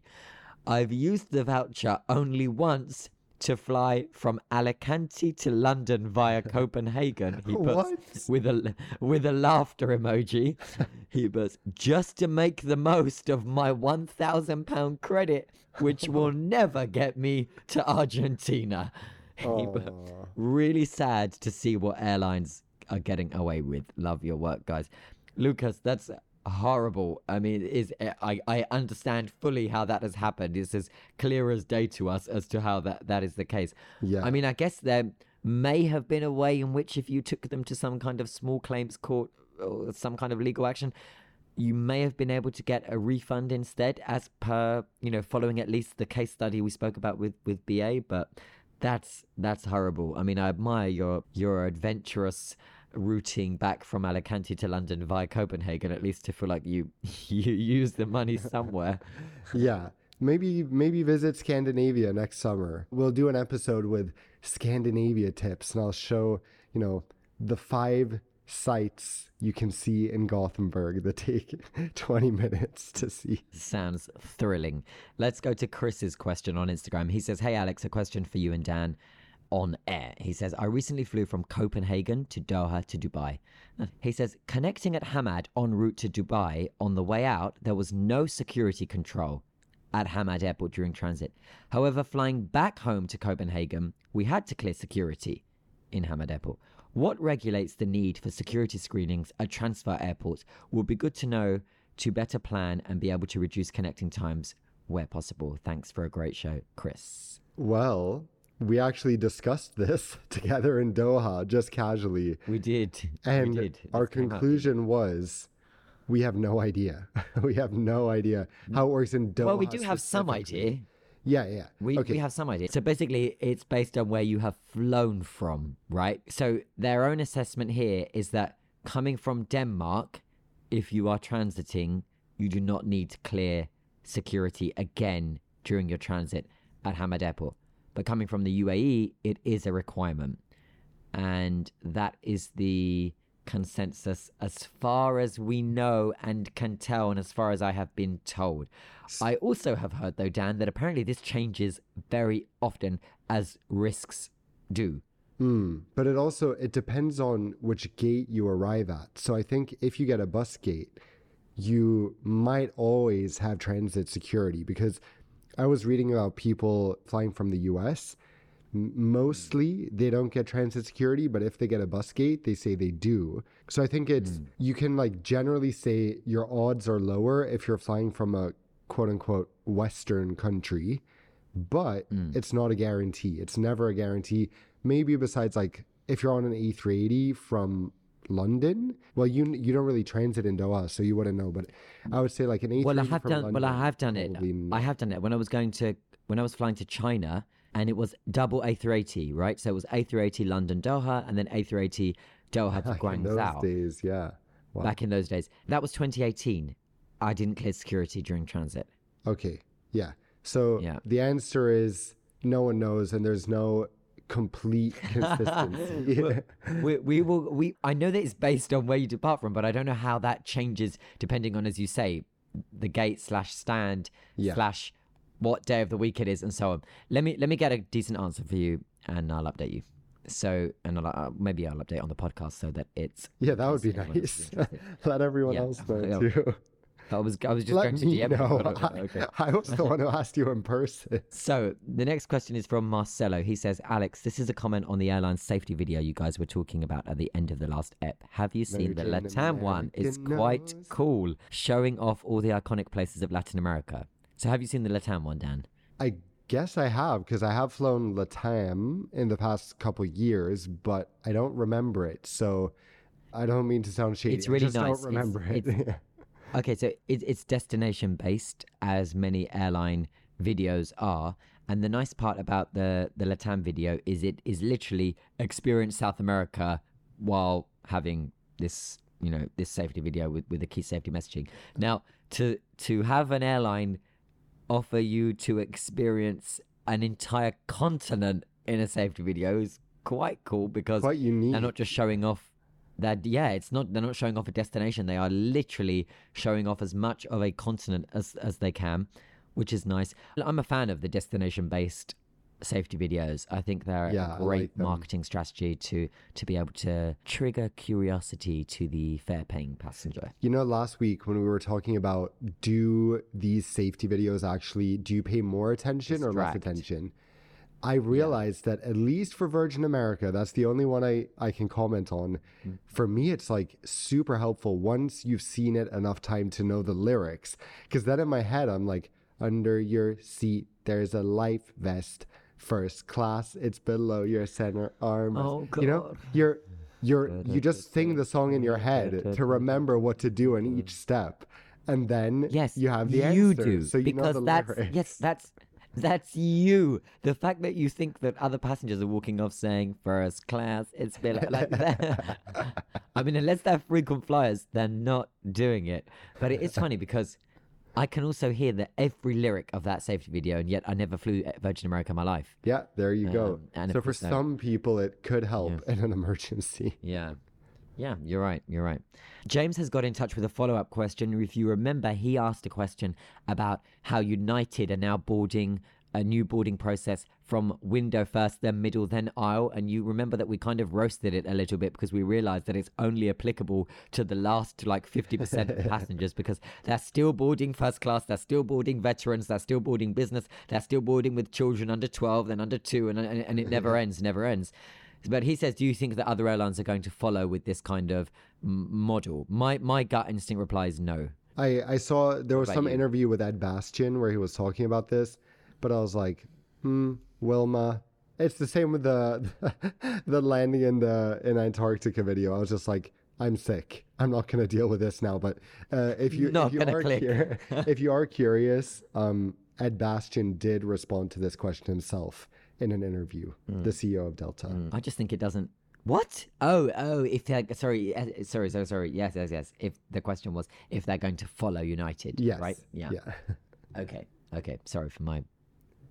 S1: I've used the voucher only once to fly from Alicante to London via <laughs> Copenhagen. He puts
S2: What?
S1: with a with a laughter emoji. He puts just to make the most of my one thousand pound credit, which <laughs> will never get me to Argentina. Really sad to see what airlines are getting away with. Love your work, guys. Lucas, that's horrible. I mean, is I, I understand fully how that has happened. It's as clear as day to us as to how that, that is the case.
S2: Yeah.
S1: I mean, I guess there may have been a way in which if you took them to some kind of small claims court or some kind of legal action, you may have been able to get a refund instead, as per you know, following at least the case study we spoke about with with BA. But that's that's horrible. I mean, I admire your your adventurous routing back from Alicante to London via Copenhagen, at least to feel like you <laughs> you use the money somewhere. <laughs>
S2: Yeah. Maybe maybe visit Scandinavia next summer. We'll do an episode with Scandinavia tips and I'll show, you know, the five sites you can see in Gothenburg that take <laughs> 20 minutes to see.
S1: Sounds thrilling. Let's go to Chris's question on Instagram. He says, Hey Alex, a question for you and Dan on air. He says, I recently flew from Copenhagen to Doha to Dubai. He says, connecting at Hamad en route to Dubai, on the way out, there was no security control at Hamad Airport during transit. However, flying back home to Copenhagen, we had to clear security in Hamad Airport. What regulates the need for security screenings at transfer airports would be good to know to better plan and be able to reduce connecting times where possible. Thanks for a great show, Chris.
S2: Well, we actually discussed this <laughs> together in Doha just casually.
S1: We did.
S2: And
S1: we did.
S2: our conclusion was we have no idea. <laughs> we have no idea how it works in Doha.
S1: Well, we do have some idea.
S2: Yeah, yeah.
S1: We,
S2: okay.
S1: we have some idea. So basically, it's based on where you have flown from, right? So their own assessment here is that coming from Denmark, if you are transiting, you do not need to clear security again during your transit at Hamad Airport. But coming from the UAE, it is a requirement. And that is the consensus as far as we know and can tell, and as far as I have been told. I also have heard, though, Dan, that apparently this changes very often as risks do.
S2: Mm, but it also it depends on which gate you arrive at. So I think if you get a bus gate, you might always have transit security because I was reading about people flying from the US. Mostly they don't get transit security, but if they get a bus gate, they say they do. So I think it's hmm. you can like generally say your odds are lower if you're flying from a quote unquote Western country but hmm. it's not a guarantee. It's never a guarantee. Maybe besides like if you're on an A380 from London, well, you you don't really transit in Doha, so you wouldn't know. But I would say like an A380
S1: Well, I have done. well, I have done it. I have done it when I was going to when I was flying to China, and it was double A380, right? So it was A380 London Doha, and then A380 Doha to <laughs>
S2: in those
S1: Guangzhou.
S2: days, yeah. Wow.
S1: Back in those days, that was 2018. I didn't clear security during transit.
S2: Okay. Yeah. So
S1: Yeah.
S2: the answer is no one knows, and there's no complete <laughs> consistency.
S1: we, we will we I know that it's based on where you depart from, but I don't know how that changes depending on as you say, the gate slash stand
S2: Yeah.
S1: slash what day of the week it is and so on. Let me let me get a decent answer for you and I'll update you. So and I'll, uh, maybe I'll update on the podcast so that it's
S2: yeah, that would be nice. <laughs> Let everyone
S1: Yeah.
S2: else know <laughs> too.
S1: I was I was just
S2: Let
S1: going to DM you,
S2: know. I,
S1: okay.
S2: I was the one who asked you in person.
S1: So the next question is from Marcelo. He says, Alex, this is a comment on the airline safety video you guys were talking about at the end of the last ep. Have you seen the Latam one? It's quite cool, showing off all the iconic places of Latin America. So have you seen the Latam one, Dan?
S2: I guess I have because I have flown Latam in the past couple years, but I don't remember it. So I don't mean to sound shady.
S1: It's
S2: I
S1: really
S2: just
S1: nice.
S2: don't
S1: It's-
S2: remember it.
S1: it's- <laughs> Okay, so it, it's destination based, as many airline videos are. And the nice part about the the Latam video is it is literally experience South America while having this you know this safety video with with the key safety messaging. Now to to have an airline offer you to experience an entire continent in a safety video is quite cool because
S2: Quite unique.
S1: they're not just showing off that yeah it's not they're not showing off a destination. They are literally showing off as much of a continent as as they can which is nice. I'm a fan of the destination based safety videos. I think they're
S2: Yeah,
S1: a great
S2: like
S1: marketing strategy to to be able to trigger curiosity to the fare paying passenger.
S2: You know, last week when we were talking about do these safety videos actually do you pay more attention or less attention? I realized that at least for Virgin America, that's the only one I, I can comment on.
S1: Mm.
S2: For me, it's like super helpful once you've seen it enough time to know the lyrics. Because then in my head, I'm like, under your seat, there's a life vest. First class, it's below your center arm.
S1: Oh,
S2: You know, you're you're <laughs> you just sing the song in your head to remember what to do in each step, and then
S1: Yes,
S2: you have the
S1: you
S2: answer.
S1: do
S2: so you
S1: because
S2: know the
S1: that's
S2: lyrics.
S1: yes, that's that's you. The fact that you think that other passengers are walking off saying first class, it's been like, that. <laughs> I mean, unless they're frequent flyers, they're not doing it. But it is funny because I can also hear that every lyric of that safety video, and yet I never flew Virgin America in my life.
S2: Yeah, there you go.
S1: Um, and
S2: so for some people, it could help
S1: Yeah.
S2: in an emergency.
S1: Yeah. Yeah, you're right. You're right. James has got in touch with a follow up question. If you remember, he asked a question about how United are now boarding a new boarding process from window first, then middle, then aisle. And you remember that we kind of roasted it a little bit because we realized that it's only applicable to the last like 50% of <laughs> passengers because they're still boarding first class, they're still boarding veterans, they're still boarding business, they're still boarding with children under 12, then under two, and, and, and it never <laughs> ends, never ends. But he says, do you think that other airlines are going to follow with this kind of m- model? My my gut instinct replies no.
S2: I, I saw there was some
S1: you?
S2: interview with Ed Bastian where he was talking about this, but I was like, hmm, Wilma. It's the same with the <laughs> the landing in the in Antarctica video. I was just like, I'm sick. I'm not gonna deal with this now. But uh, if you
S1: Not
S2: if you are
S1: click.
S2: cur- <laughs> if you are curious, um, Ed Bastian did respond to this question himself in an interview.
S1: Hmm.
S2: The CEO of Delta.
S1: I just think it doesn't. What? Oh, oh, if they're sorry, eh, sorry, sorry, sorry. Yes, yes, yes. If the question was if they're going to follow United,
S2: Yes.
S1: right? Yeah.
S2: Yeah. <laughs>
S1: Okay. Okay. Sorry for my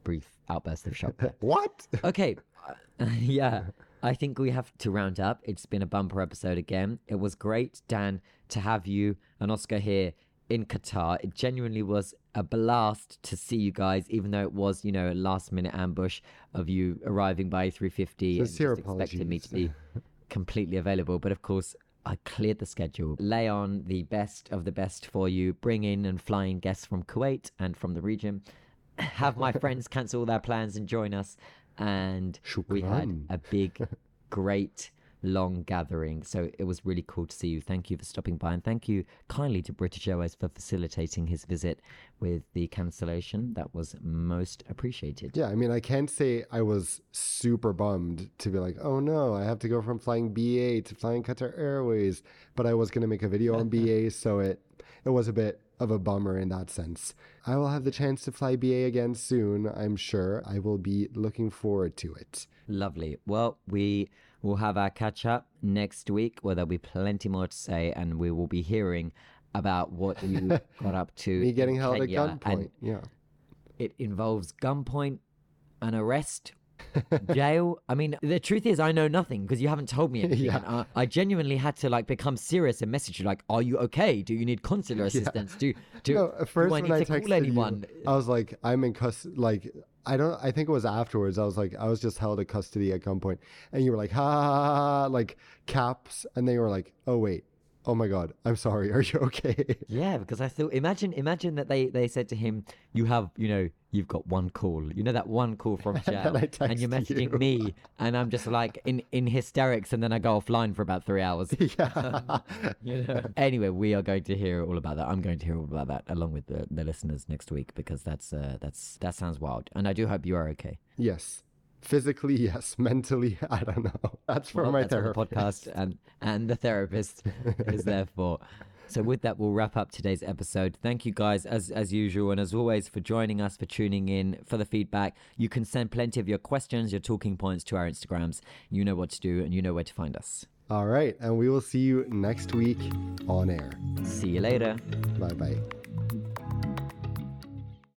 S1: brief outburst of shock. <laughs>
S2: what?
S1: okay. uh, <laughs> yeah. I think we have to round up. It's been a bumper episode again. It was great, Dan, to have you and Oscar here in Qatar. It genuinely was a blast to see you guys, even though it was, you know, a last minute ambush of you arriving by 350 and just
S2: Sincere
S1: expecting me to be <laughs> completely available. But of course, I cleared the schedule, lay on the best of the best for you, bring in and fly in guests from Kuwait and from the region, <laughs> have my friends cancel their plans and join us. And we had a big, <laughs> great, long gathering. So it was really cool to see you. Thank you for stopping by. And thank you kindly to British Airways for facilitating his visit with the cancellation. That was most appreciated.
S2: Yeah, I mean, I can't say I was super bummed to be like, oh no, I have to go from flying BA to flying Qatar Airways. But I was going to make a video on <laughs> BA, so it it was a bit of a bummer in that sense. I will have the chance to fly BA again soon, I'm sure. I will be looking forward to it.
S1: Lovely. Well, we will have our catch up next week where there'll be plenty more to say and we will be hearing about what you <laughs> got up to.
S2: Me
S1: in
S2: getting held at gunpoint. Yeah.
S1: It involves gunpoint, an arrest, <laughs> jail. I mean, the truth is, I know nothing because you haven't told me anything. <laughs>
S2: Yeah.
S1: I, I genuinely had to like become serious and message you like, "Are you okay? Do you need consular assistance? Do do,
S2: no, first
S1: do I need
S2: I
S1: to call anyone?"
S2: you, I was like, I'm in custody. Like, I don't. I think it was afterwards. I was like, I was just held at custody at gunpoint, and you were like, ha, ha, ha, ha, like caps, and they were like, oh wait, oh my god, I'm sorry. Are you <laughs> okay?
S1: Yeah, because I thought imagine imagine that they they said to him, "You have you know you've got one call. You know that one call from <laughs> jail,
S2: I
S1: and you're messaging
S2: you.
S1: me, and I'm just like in in hysterics, and then I go offline for about three hours. <laughs>
S2: yeah.
S1: You know? Anyway, we are going to hear all about that. I'm going to hear all about that along with the, the listeners next week because that's uh, that's that sounds wild, and I do hope you are okay.
S2: yes. Physically, <laughs> yes. Mentally, <laughs> I don't know. That's for
S1: Well,
S2: my
S1: that's
S2: therapist.
S1: the podcast and and the therapist <laughs> is there for. So with that, we'll wrap up today's episode. Thank you guys, as as usual, and as always, for joining us, for tuning in, for the feedback. You can send plenty of your questions, your talking points to our Instagrams. You know what to do, and you know where to find us.
S2: All right, and we will see you next week on air.
S1: See you later.
S2: Bye bye.